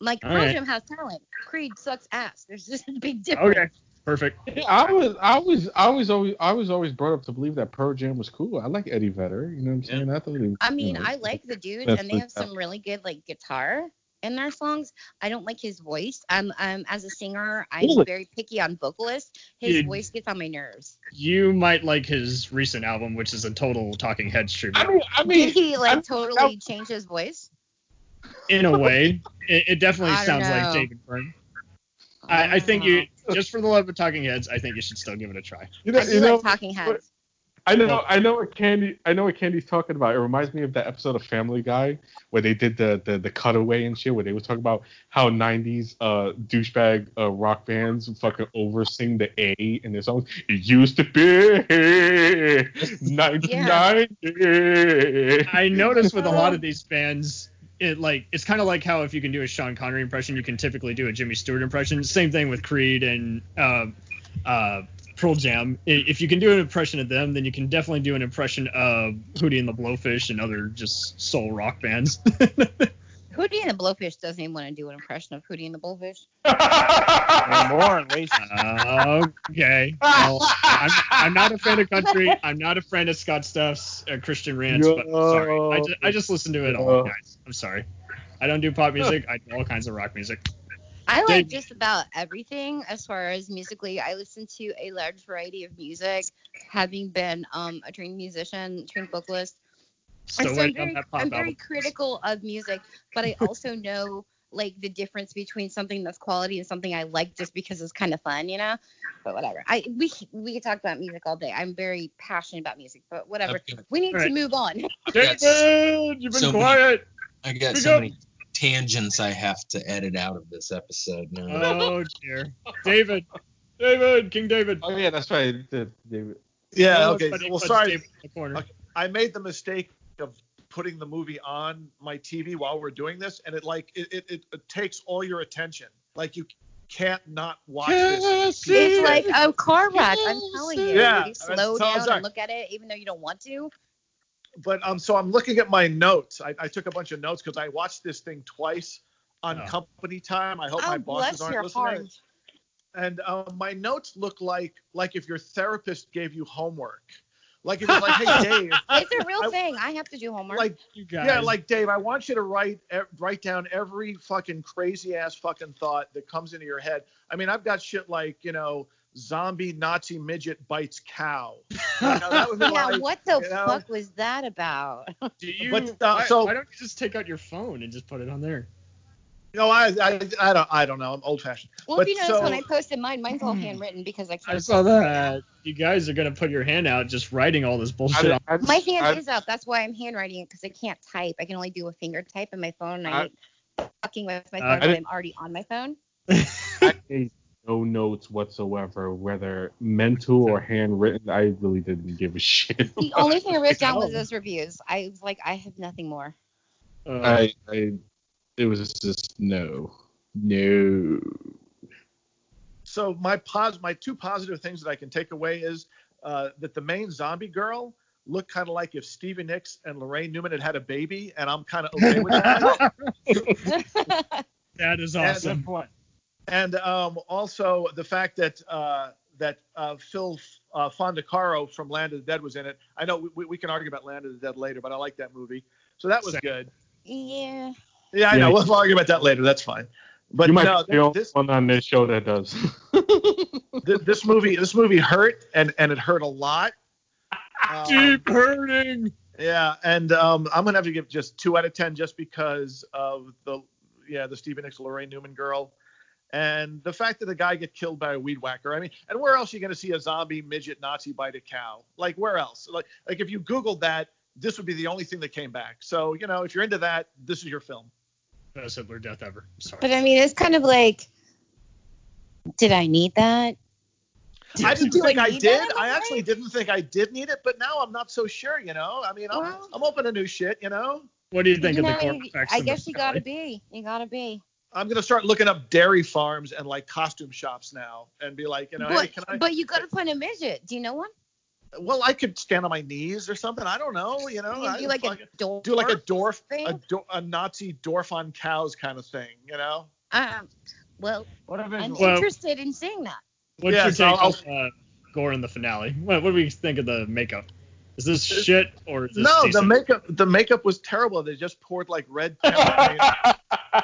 Like All Pearl right. Jam has talent. Creed sucks ass. There's just a big difference. Okay, perfect. Yeah, I was, I was, I was always, I was always brought up to believe that Pearl Jam was cool. I like Eddie Vedder. You know what I'm saying? I thought. He, was, I you mean, know, I like the dude, and they like have some really good like guitar in their songs. I don't like his voice. I'm, um, as a singer, I'm Really? very picky on vocalists. His You- voice gets on my nerves. You might like his recent album, which is a total Talking Heads tribute. I mean, I mean, Did he like I'm- totally change his voice? in a way, it, it definitely I don't sounds like. David Byrne. I, I think you, <laughs> just for the love of Talking Heads, I think you should still give it a try. You know, I do you know, like Talking Heads. I know, I know what Candy, I know what Candy's talking about. It reminds me of that episode of Family Guy where they did the the, the cutaway and shit, where they were talking about how '90s uh, douchebag uh, rock bands fucking oversing the A in their songs. It used to be <laughs> 1990. <laughs> I noticed with a lot of these bands, it like it's kind of like how if you can do a Sean Connery impression, you can typically do a Jimmy Stewart impression. Same thing with Creed and uh, uh, Pearl Jam. If you can do an impression of them, then you can definitely do an impression of Hootie and the Blowfish and other just soul rock bands. <laughs> Hootie and the Blowfish doesn't even want to do an impression of Hootie and the Blowfish. more at least. Uh, okay. Well, I'm, I'm not a fan of country. I'm not a fan of Scott Stapp's uh, Christian Ranch, but I'm sorry. I just, I just listen to it all, guys. I'm sorry. I don't do pop music. I do all kinds of rock music. I like Dave- just about everything as far as musically. I listen to a large variety of music, having been um, a trained musician, trained vocalist. Still And so I'm very, I'm very critical of music, but I also know like the difference between something that's quality and something I like just because it's kind of fun, you know. But whatever. I we we could talk about music all day. I'm very passionate about music, but whatever. Okay. We need All right. to move on. David, <laughs> you've been So many- quiet. I got so up. many tangents I have to edit out of this episode now. Oh dear, David, David, King David. Oh yeah, that's right. David. Yeah. Okay. buddy, Well, sorry. David in the corner. Okay. I made the mistake of putting the movie on my TV while we're doing this, and it like it it, it, it takes all your attention. Like you can't not watch this. It's like a car wreck. I'm telling you. Yeah, you slow so down exact. and look at it, even though you don't want to. But um, so I'm looking at my notes. I, I took a bunch of notes because I watched this thing twice on Oh. company time. I hope my Oh, bosses bless aren't listening. heart. And um, my notes look like like if your therapist gave you homework. Like if it's like, hey Dave, <laughs> It's a real I- thing. I have to do homework. like You guys. yeah, like Dave, I want you to write write down every fucking crazy ass fucking thought that comes into your head. I mean, I've got shit like you know, zombie Nazi midget bites cow. <laughs> You know, that would be yeah, like, what the you know? fuck was that about? Do you? But, uh, why, so- why don't you just take out your phone and just put it on there? No, I, I I don't I don't know. I'm old fashioned. Well, But if you notice so- when I posted mine, mine's all handwritten because I can't. I saw that. You guys are gonna put your hand out just writing all this bullshit. I, on. I, My hand I, is up. That's why I'm handwriting it because I can't type. I can only do a finger type in my phone. And I, I- hate fucking with my Uh, phone I when didn't- I'm already on my phone. I <laughs> no notes whatsoever, whether mental or handwritten. I really didn't give a shit. The only thing I wrote down was <laughs> those reviews. I was like, I have nothing more. Uh, I, I, it was just no, no. So my pos my two positive things that I can take away is uh, that the main zombie girl looked kind of like if Stevie Nicks and Laraine Newman had had a baby, and I'm kind of okay with that. <laughs> that is And- awesome. and um, also the fact that uh, that uh, Phil uh, Fondacaro from Land of the Dead was in it. I know we, we can argue about Land of the Dead later, but I like that movie, so that was Same. good. yeah. Yeah, I Yeah. know. We'll argue about that later. That's fine. But you might no, be the only this one on this show that does. <laughs> th- this movie this movie hurt, and and it hurt a lot. <laughs> Um, Deep hurting. Yeah, and um, I'm gonna have to give just two out of ten just because of the yeah the Stephen Nicks Laraine Newman girl, and the fact that the guy get killed by a weed whacker. I mean, and where else are you gonna see a zombie midget Nazi bite a cow? Like where else? Like like if you Googled that, this would be the only thing that came back. So you know if you're into that, this is your film. Best Hitler death ever. Sorry. But I mean, it's kind of like, did I need that? I didn't Do think I I did. I my actually life? didn't think I did need it, but now I'm not so sure. You know, I mean, I'm, Well- I'm open to new shit. You know. What do you think You of know, the corpse I guess you gotta be. You gotta be. I'm gonna start looking up dairy farms and like costume shops now, and be like, you know, hey, but, can I? but you gotta find a midget. Do you know one? Well, I could stand on my knees or something. I don't know. You know, You do like a do like a dwarf, thing? a, do, a Nazi dwarf on cows kind of thing. You know. Um, well, What I'm Well- interested in seeing that. What's Yeah, your so take I'll- on uh, Gore in the finale? What, what do we think of the makeup? Is this shit or is this No, the makeup the makeup was terrible. They just poured like red pepper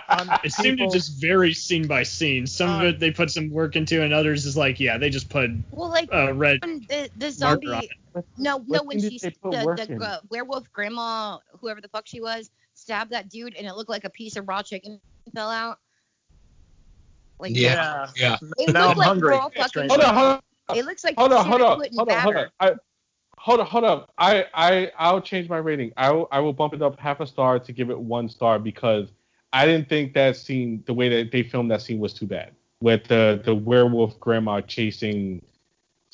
on <laughs> It seemed to just vary scene by scene. Some of Uh, it they put some work into, and others is like, yeah, they just put Well, like uh, red. when the the marker on zombie. it. No, no, what when she did they put the, the uh, werewolf grandma, whoever the fuck she was, stabbed that dude, and it looked like a piece of raw chicken fell out. Like Yeah. Yeah. It Now looked I'm like hungry. raw fucking. Hold on, hold on. It looks like hold on, hold on, hold on, hold on. Batter. I, hold on, hold on. I, I, I'll change my rating. I, will, I will bump it up half a star to give it one star because I didn't think that scene, the way that they filmed that scene, was too bad. With the the werewolf grandma chasing,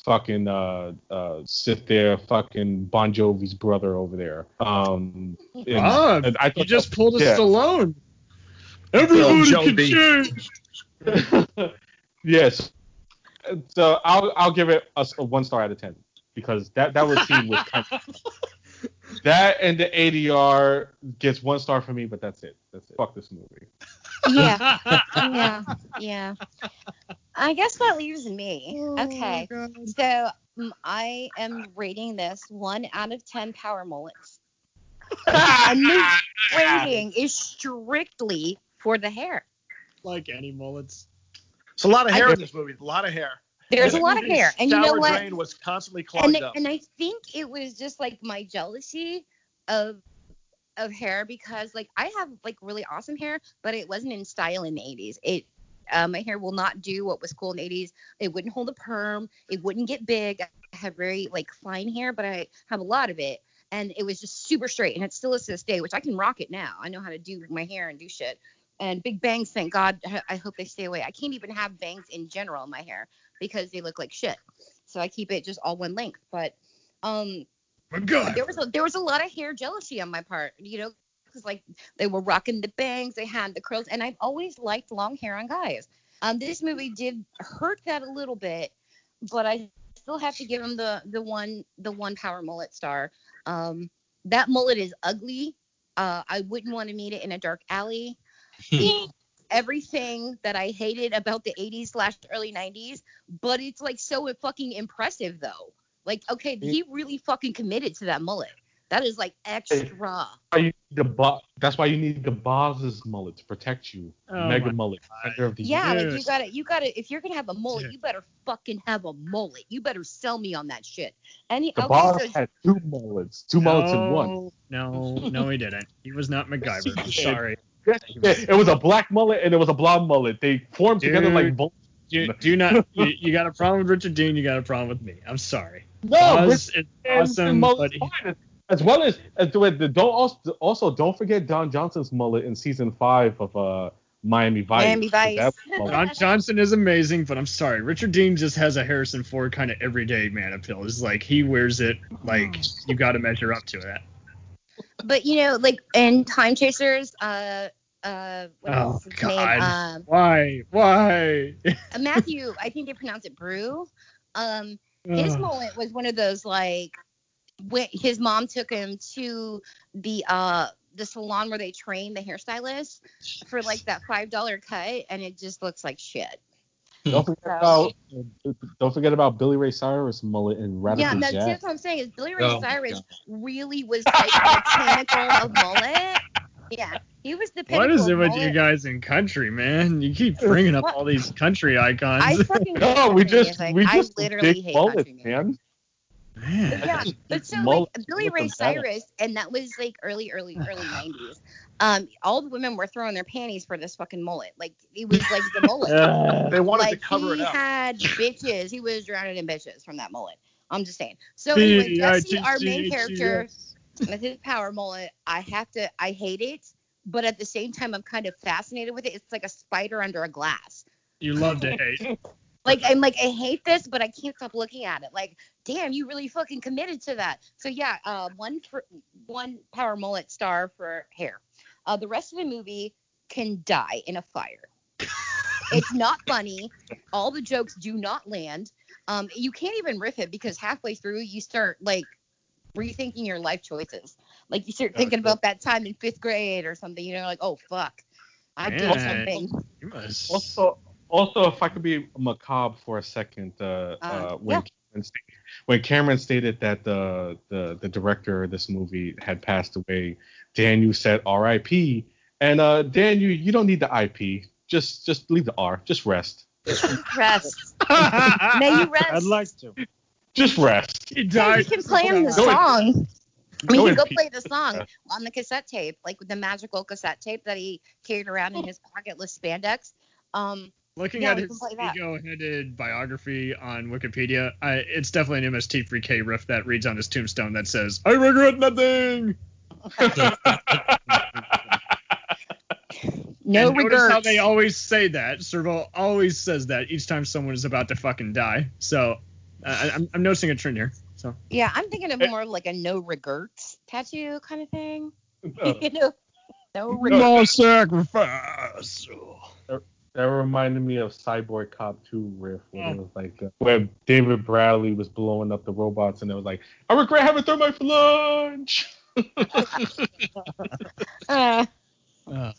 fucking uh uh sit there, fucking Bon Jovi's brother over there. Um, and- Ah, and I you just that- pulled a yeah. Stallone. Everybody can change. <laughs> yes. So I'll I'll give it a, a one star out of ten because that that was scene was <laughs> kind of, that and the ADR gets one star for me, but that's it. That's it. Fuck this movie. Yeah, <laughs> yeah, yeah. I guess that leaves me. Oh okay, so um, I am rating this one out of ten power mullets. <laughs> and this rating is strictly for the hair. like any mullets. It's a lot of hair I- in this movie. A lot of hair. There's a lot of hair, and you know what? drain was constantly and clogged I, up. and I think it was just like my jealousy of of hair because like I have like really awesome hair, but it wasn't in style in the 80s. It uh, my hair will not do what was cool in the 80s. It wouldn't hold a perm. It wouldn't get big. I have very like fine hair, but I have a lot of it, and it was just super straight. And it still is to this day, which I can rock it now. I know how to do my hair and do shit. And big bangs, thank God. I hope they stay away. I can't even have bangs in general in my hair because they look like shit. So I keep it just all one length. But um, there was a, there was a lot of hair jealousy on my part, you know, because like they were rocking the bangs, they had the curls, and I've always liked long hair on guys. Um, this movie did hurt that a little bit, but I still have to give him the the one the one power mullet star. Um, that mullet is ugly. Uh, I wouldn't want to meet it in a dark alley. <laughs> It's everything that I hated about the 80s slash early 90s, but it's like so fucking impressive though. Like, okay, he really fucking committed to that mullet. That is like extra. Why you need the bo- that's why you need the Boz's mullet to protect you. Oh Mega mullet, of the Yeah, year. like you gotta, you gotta. If you're gonna have a mullet, you better fucking have a mullet. You better sell me on that shit. And he, The okay, Boz so had two mullets, two mullets in one. No, no, no, he didn't. He was not MacGyver. <laughs> I'm sorry. It was a black mullet and it was a blonde mullet. They formed together like Dude. Vol- Do, do not. You, you got a problem with Richard Dean. You got a problem with me. I'm sorry. No, Buzz Rich- is awesome, and mullet's but he- fine. as well as, as the, the, don't also, also don't forget Don Johnson's mullet in season five of uh Miami Vice. Miami Vice. That mullet- <laughs> John Johnson is amazing, but I'm sorry. Richard Dean just has a Harrison Ford kind of everyday man appeal. It's like he wears it like you got to measure up to that. But you know, like in Time Chasers, uh, uh, what Oh God! Um, Why? Why? uh, Matthew, I think they pronounce it Brew. Um, his mullet was one of those like when his mom took him to the uh the salon where they train the hairstylist for like that five dollar cut, and it just looks like shit. Hmm. Don't forget about don't forget about Billy Ray Cyrus mullet in Radical yeah, no, Jazz. that's what I'm saying is Billy Ray Oh Cyrus God. really was like the pinnacle of mullet. Yeah, he was the pinnacle. What is it of with mullet. you guys in country, man? You keep bringing up What? all these country icons. I fucking <laughs> No, we just music. we I just literally hate mullets, country music. Man. yeah, but so like Billy Ray. Cyrus, and that was like early, early, <laughs> early '90s. Um, all the women were throwing their panties for this fucking mullet. Like it was like the mullet. <laughs> They wanted like to cover it up. had bitches. He was drowning in bitches from that mullet. I'm just saying. So anyway, Jesse, our main character, with his power mullet, I have to, I hate it, but at the same time, I'm kind of fascinated with it. It's like a spider under a glass. You love to hate. <laughs> Like I'm like I hate this, but I can't stop looking at it. Like, damn, you really fucking committed to that. So yeah, uh, one for one power mullet star for hair. Uh, the rest of the movie, can die in a fire. it's not funny. All the jokes do not land. Um, you can't even riff it because halfway through you start like rethinking your life choices. Like you start thinking about that time in fifth grade or something. You know, like oh fuck, I did something. You must. Also, also, if I could be macabre for a second, uh, uh, Uh, when yeah. Cameron stated, when Cameron stated that the, the the director of this movie had passed away, Daniel said R.I.P. And uh, Dan, you you don't need the IP. Just just leave the R. Just rest. Rest. <laughs> May you rest. I'd like to. Just rest. He Hey, died. we can play him the Go in- song. We go can go play the song on the cassette tape, like with the magical cassette tape that he carried around in his pocketless spandex. Um, Looking Yeah, at his can play that. ego-headed biography on Wikipedia, I, it's definitely an MST3K riff that reads on his tombstone that says, "I regret nothing." <laughs> no and notice how they always say that. Servo always says that each time someone is about to fucking die. So uh, I- I'm, I'm noticing a trend here. So Yeah, I'm thinking of more like a no regrets tattoo kind of thing. Uh, <laughs> <laughs> you know, no regrets. No sacrifice. That reminded me of Cyborg Cop 2 riff, where Oh. it was like uh, where David Bradley was blowing up the robots, and it was like, I regret having thermite for lunch. <laughs> Uh, Oh.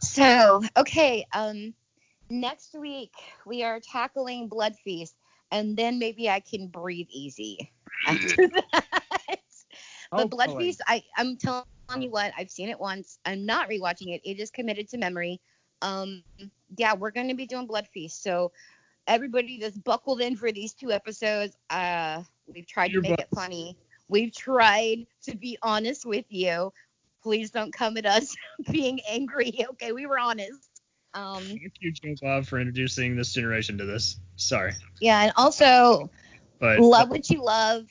so okay, um, next week we are tackling Blood Feast, and then maybe I can breathe easy after <laughs> that. But Blood Hopefully. Feast, I I'm telling you what, I've seen it once. I'm not rewatching it. It is committed to memory. Um, yeah, we're going to be doing Blood Feast, so everybody that's buckled in for these two episodes, uh, we've tried to make it funny. We've tried to be honest with you. Please don't come at us <laughs> being angry. Okay, we were honest. Um, Thank you, Joe Bob, for introducing this generation to this. Sorry, yeah, and also but love what you love.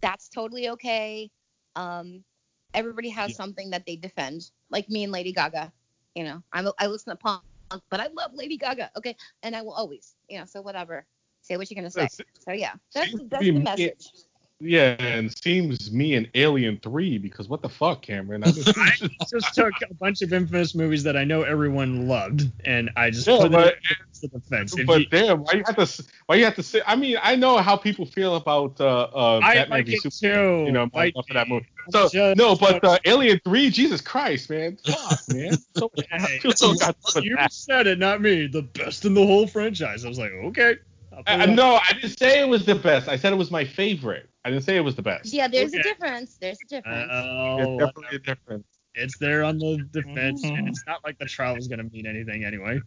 That's totally okay. Um, everybody has something that they defend, like me and Lady Gaga. You know, I'm, I listen to punk, but I love Lady Gaga. Okay, and I will always, you know, so whatever. Say what you're gonna say. So yeah, that's that's the me- message. Yeah, and seems me and Alien 3 because what the fuck, Cameron? I just, <laughs> I just took a bunch of infamous movies that I know everyone loved, and I just Yeah, put but- it against the defense. But damn, why you have to why you have to say? I mean, I know how people feel about uh, uh I Batman like v Superman, too. you know, Like, for that movie. So just- no, but uh, Alien 3, Jesus Christ, man, fuck, man. <laughs> So, Hey, so you said it, not me. The best in the whole franchise. I was like, okay. I'll put I, it I- on. no, I didn't say it was the best. I said it was my favorite. I didn't say it was the best. Yeah, there's a difference. There's a difference. Oh, There's definitely a difference. it's there on the defense, Mm-hmm. and it's not like the trial is gonna mean anything anyway.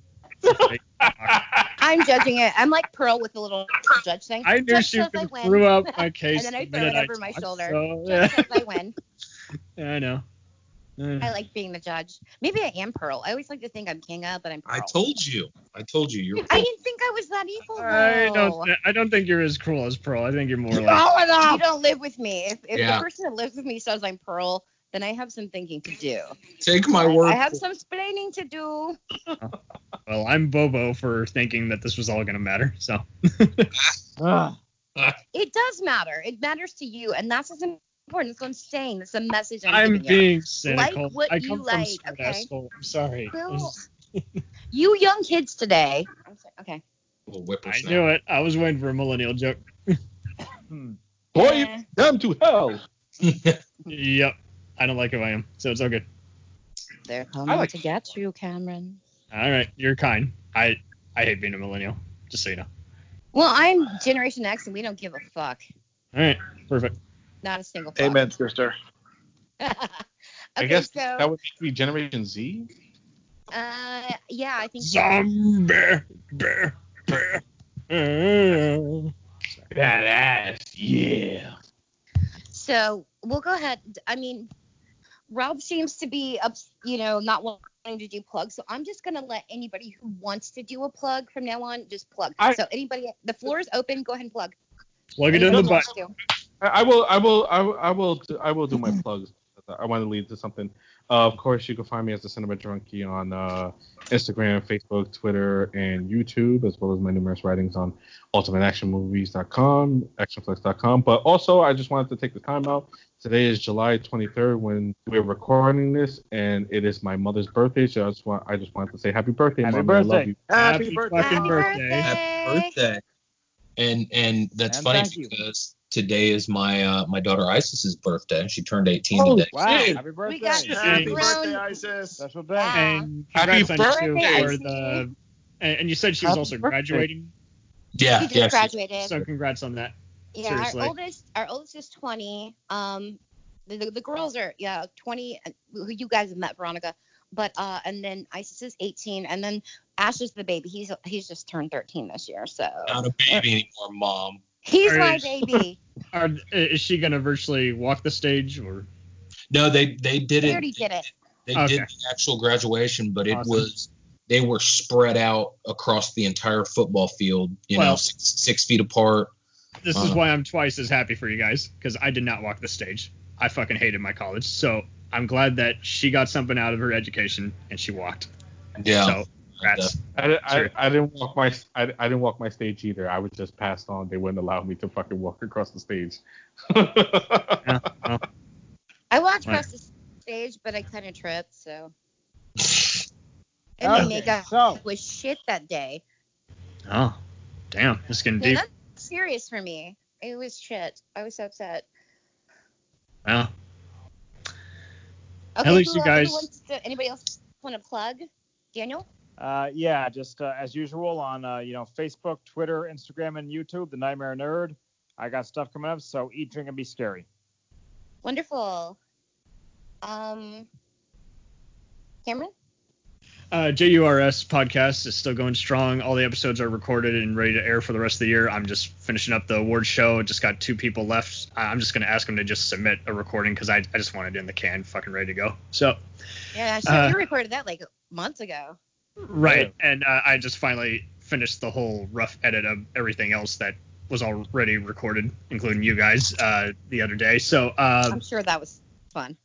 I'm judging it. I'm like Pearl with a little judge thing. I knew Judge she says I could win. threw up my <laughs> case and then I the throw minute it over my talked, shoulder. So, Judge yeah. says I win. <laughs> yeah, I know. Uh, I like being the judge. Maybe I am Pearl. I always like to think I'm Kinga, but I'm Pearl. I told you. I told you. You're. I didn't think I was that evil. I don't. I don't think you're as cruel as Pearl. I think you're more like. You don't live with me. If, if Yeah. the person that lives with me says I'm Pearl, then I have some thinking to do. Take my word. I have some explaining to do. <laughs> Well, I'm Bobo for thinking that this was all gonna matter. So. <laughs> It does matter. It matters to you, and that's what's important. That's what I'm saying. That's a message I'm, I'm giving you. being cynical. Like what I you come from like, smart okay? ass school. I'm sorry. Well, <laughs> you young kids today. I'm sorry. Okay. Little I knew it. I was waiting for a millennial joke. Hmm. Boy, Yeah. damn to hell. <laughs> Yep. I don't like who I am, so it's all good. They're coming like- to get you, Cameron. All right, you're kind. I I hate being a millennial. Just so you know. Well, I'm Generation X, and we don't give a fuck. All right, perfect. Not a single fuck. Amen, sister. <laughs> okay, I guess so that would be Generation Z. uh, yeah, I think so. Zombie bear bear. bear. Badass, yeah. So we'll go ahead. I mean, Robb seems to be, up, you know, not wanting to do plugs. So I'm just gonna let anybody who wants to do a plug from now on just plug. I- so anybody, the floor is open. Go ahead and plug. Plug it in the Anybody butt. wants to. I, I will, I will, I will, I will, do, I will do my <clears throat> plugs. I want to lead to something. Uh, of course, you can find me as the Cinema Drunkie on uh, Instagram, Facebook, Twitter, and YouTube, as well as my numerous writings on UltimateActionMovies.com, ActionFlix.com. But also, I just wanted to take the time out. Today is July 23rd when we're recording this, and it is my mother's birthday. So I just want I just wanted to say happy birthday, Happy Mom. I love you. Happy birthday. fucking birthday. Happy birthday. And and that's And funny thank you. because today is my uh, my daughter Isis's birthday. She turned 18 Oh, today. Wow, Shit. happy birthday. We got Happy birthday, Isis. Special day. Wow. And Happy congrats on you birthday, for the. And, and you said she was Happy also birthday. graduating. Yeah, she just yeah. graduated. So congrats on that. yeah, seriously. our oldest, our oldest is 20. Um, the, the, the girls are yeah 20. uh, Who you guys have met, Veronica. But uh, and then Isis is 18, and then Ash is the baby. He's he's just turned 13 this year, so Not a baby anymore, mom. He's Are my you- baby. <laughs> Are, is she gonna virtually walk the stage or? No, they they did He it. already did it. They Okay. did the actual graduation, but it was they were spread out across the entire football field. You know, six, six feet apart. This is Uh. why I'm twice as happy for you guys because I did not walk the stage. I fucking hated my college, so I'm glad that she got something out of her education and she walked. Yeah. So congrats. I, I, I didn't walk my I, I didn't walk my stage either. I was just passed on. They wouldn't allow me to fucking walk across the stage. Yeah, <laughs> well, I walked Right. across the stage, but I kind of tripped. So <laughs> and Okay, my makeup so was shit that day. oh, damn, it's getting No, deep. that's serious for me. It was shit. I was so upset. Well, Okay, At least you guys- to- anybody else want to plug? Daniel? Uh, yeah, just uh, as usual on uh, you know Facebook, Twitter, Instagram, and YouTube, the Nightmare Nerd. I got stuff coming up, so eat, drink, and be scary. Wonderful. Um, Cameron? Uh, JURS podcast is still going strong. All the episodes are recorded and ready to air for the rest of the year. I'm just finishing up the award show. Just got two people left. I- I'm just going to ask them to just submit a recording because I, I just want it in the can, fucking ready to go. So, Yeah, so Uh, you recorded that like months ago. Right. And uh, I just finally finished the whole rough edit of everything else that was already recorded, including you guys, uh, the other day. So, uh, I'm sure that was fun.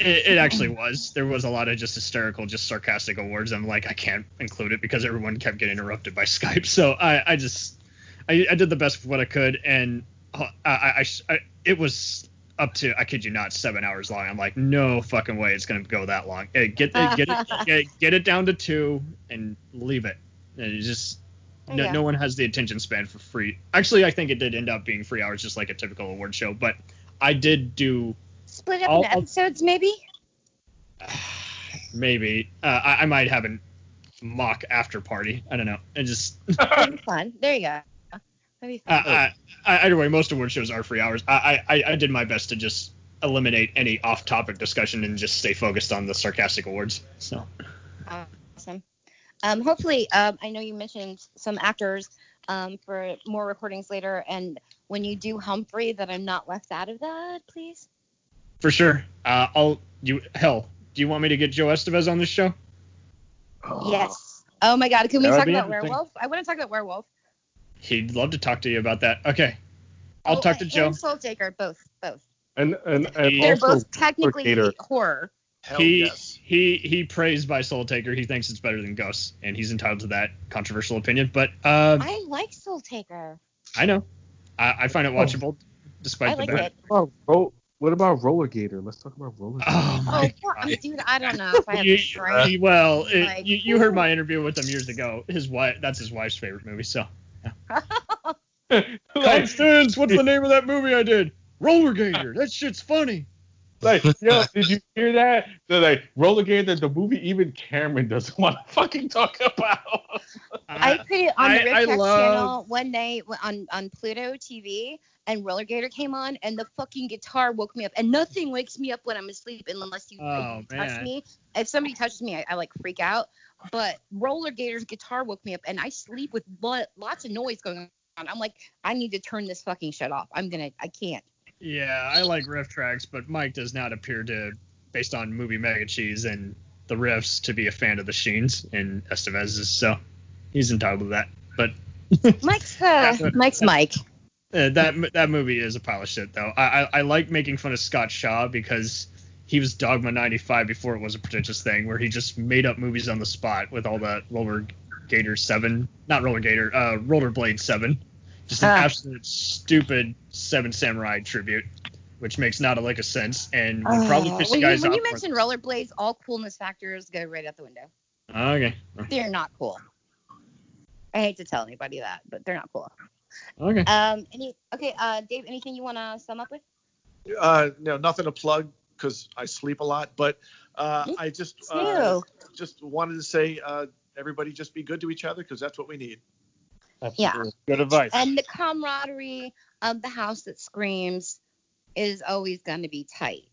It, it actually was. There was a lot of just hysterical, just sarcastic awards. I'm like, I can't include it because everyone kept getting interrupted by <laughs> Skype. So I, I just, I, I did the best of what I could, and uh, I, I, I, I- it was up to, I kid you not, seven hours long. I'm like, no fucking way, it's gonna go that long. Hey, get, it, get it, <laughs> get, get it down to two and leave it. And it just. No, Yeah. no one has the attention span for free. Actually, I think it did end up being three hours, just like a typical award show. But I did do Split up I'll- into episodes, maybe? <sighs> maybe uh, I, I might have a mock after party. I don't know. And just <laughs> fun. There you go. That'd uh. I, I, either way, most award shows are three hours. I, I I did my best to just eliminate any off-topic discussion and just stay focused on the sarcastic awards. So Awesome. Um, hopefully, um, I know you mentioned some actors um, for more recordings later, and when you do Humphrey, that I'm not left out of that, please. for sure, uh, I'll you hell. Do you want me to get Joe Estevez on this show? Yes. Oh my God, can we That would talk about werewolf? I want to talk about werewolf. He'd love to talk to you about that. Okay, I'll Oh, talk to and Joe. Soul Taker, both, both. And and, and They're also both technically Gator. horror. he he he praised by Soul Taker. He thinks it's better than Ghosts, and he's entitled to that controversial opinion. But uh, I like Soul Taker. I know. I, I find it watchable, despite I the like bad. it. Oh, ro- what about Roller Gator? Let's talk about Roller Gator. Oh Oh, my poor- god. dude, I don't know if I have You- the strength. well, it, Like, you, you heard <laughs> my interview with him years ago. His wife, that's his wife's favorite movie. So, Constance, <laughs> what's the name of that movie I did? Roller Gator. That shit's funny. Like, <laughs> yo, did you hear that? They're like, Roller Gator, the movie even Cameron doesn't <laughs> want to fucking talk about. I put it on I- the I Rift love- channel one night on on Pluto TV, and Roller Gator came on, and the fucking guitar woke me up. And nothing wakes me up when I'm asleep unless you, Oh, like, touch me. If somebody touches me, I, I like freak out. But Roller Gator's guitar woke me up, and I sleep with lo- lots of noise going on. I'm like, I need to turn this fucking shit off. I'm gonna, I can't. Yeah, I like RiffTrax, but Mike does not appear to, based on movie Megacheese and the riffs, to be a fan of the Sheens and Estevez's. So he's entitled to that. But <laughs> Mike's uh, Mike's Mike. Uh, that that movie is a pile of shit, though. I, I I like making fun of Scott Shaw because he was Dogma 95 before it was a pretentious thing, where he just made up movies on the spot with all that Roller Gator 7, not Roller Gator, uh, Rollerblade 7. Just an Ah. absolute stupid Seven Samurai tribute, which makes not a lick of sense, and would probably Uh, piss when you you, guys when off. you mention rollerblades, all coolness factors go right out the window. okay. They're not cool. I hate to tell anybody that, but they're not cool. Okay. Um. Any? Okay. Uh, Dave. Anything you want to sum up with? Uh, no, nothing to plug because I sleep a lot. But uh, I just uh, just wanted to say, uh, everybody, just be good to each other because that's what we need. Yeah. Good advice. And the camaraderie of the house that screams is always going to be tight.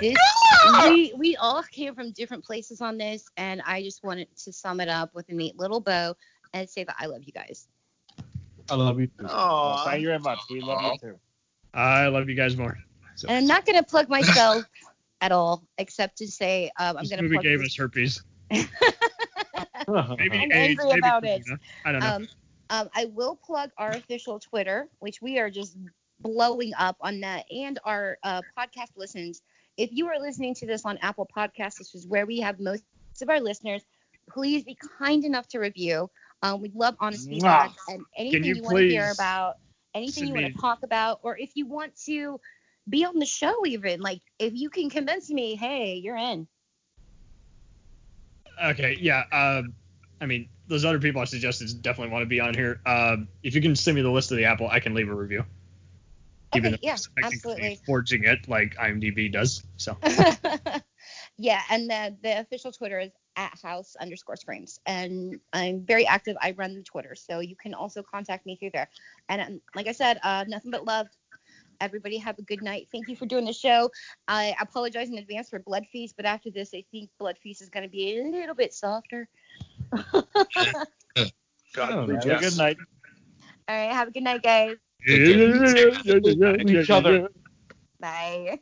This, we we all came from different places on this, and I just wanted to sum it up with a neat little bow and say that I love you guys. I love you. Too. Well, thank you very much. We love you too. I love you guys more. So, And I'm not going to plug myself <laughs> at all, except to say um, I'm going to movie plug gave this- us herpes. <laughs> Maybe I'm AIDS, angry maybe about it. I don't know. Um, um, I will plug our official Twitter, which we are just blowing up on that, and our uh, podcast listens. If you are listening to this on Apple Podcasts, which is where we have most of our listeners, please be kind enough to review. Um, we love honest feedback and anything you you, want to hear about, anything you want to talk about, or if you want to be on the show, even like if you can convince me, hey, you're in. Okay, yeah. Um, I mean, those other people I suggested definitely want to be on here. Um, if you can send me the list of the Apple, I can leave a review. Even Okay, if yeah, absolutely. forging it like IMDb does. So <laughs> yeah, and the the official Twitter is at house underscore screams, and I'm very active. I run the Twitter, so you can also contact me through there. And um, like I said, uh, nothing but love. Everybody have a good night. Thank you for doing the show. I apologize in advance for Blood Feast, but after this, I think Blood Feast is going to be a little bit softer. <laughs> God, Oh, Have a good night. All right, have a good night, guys. <laughs> Each other. Bye.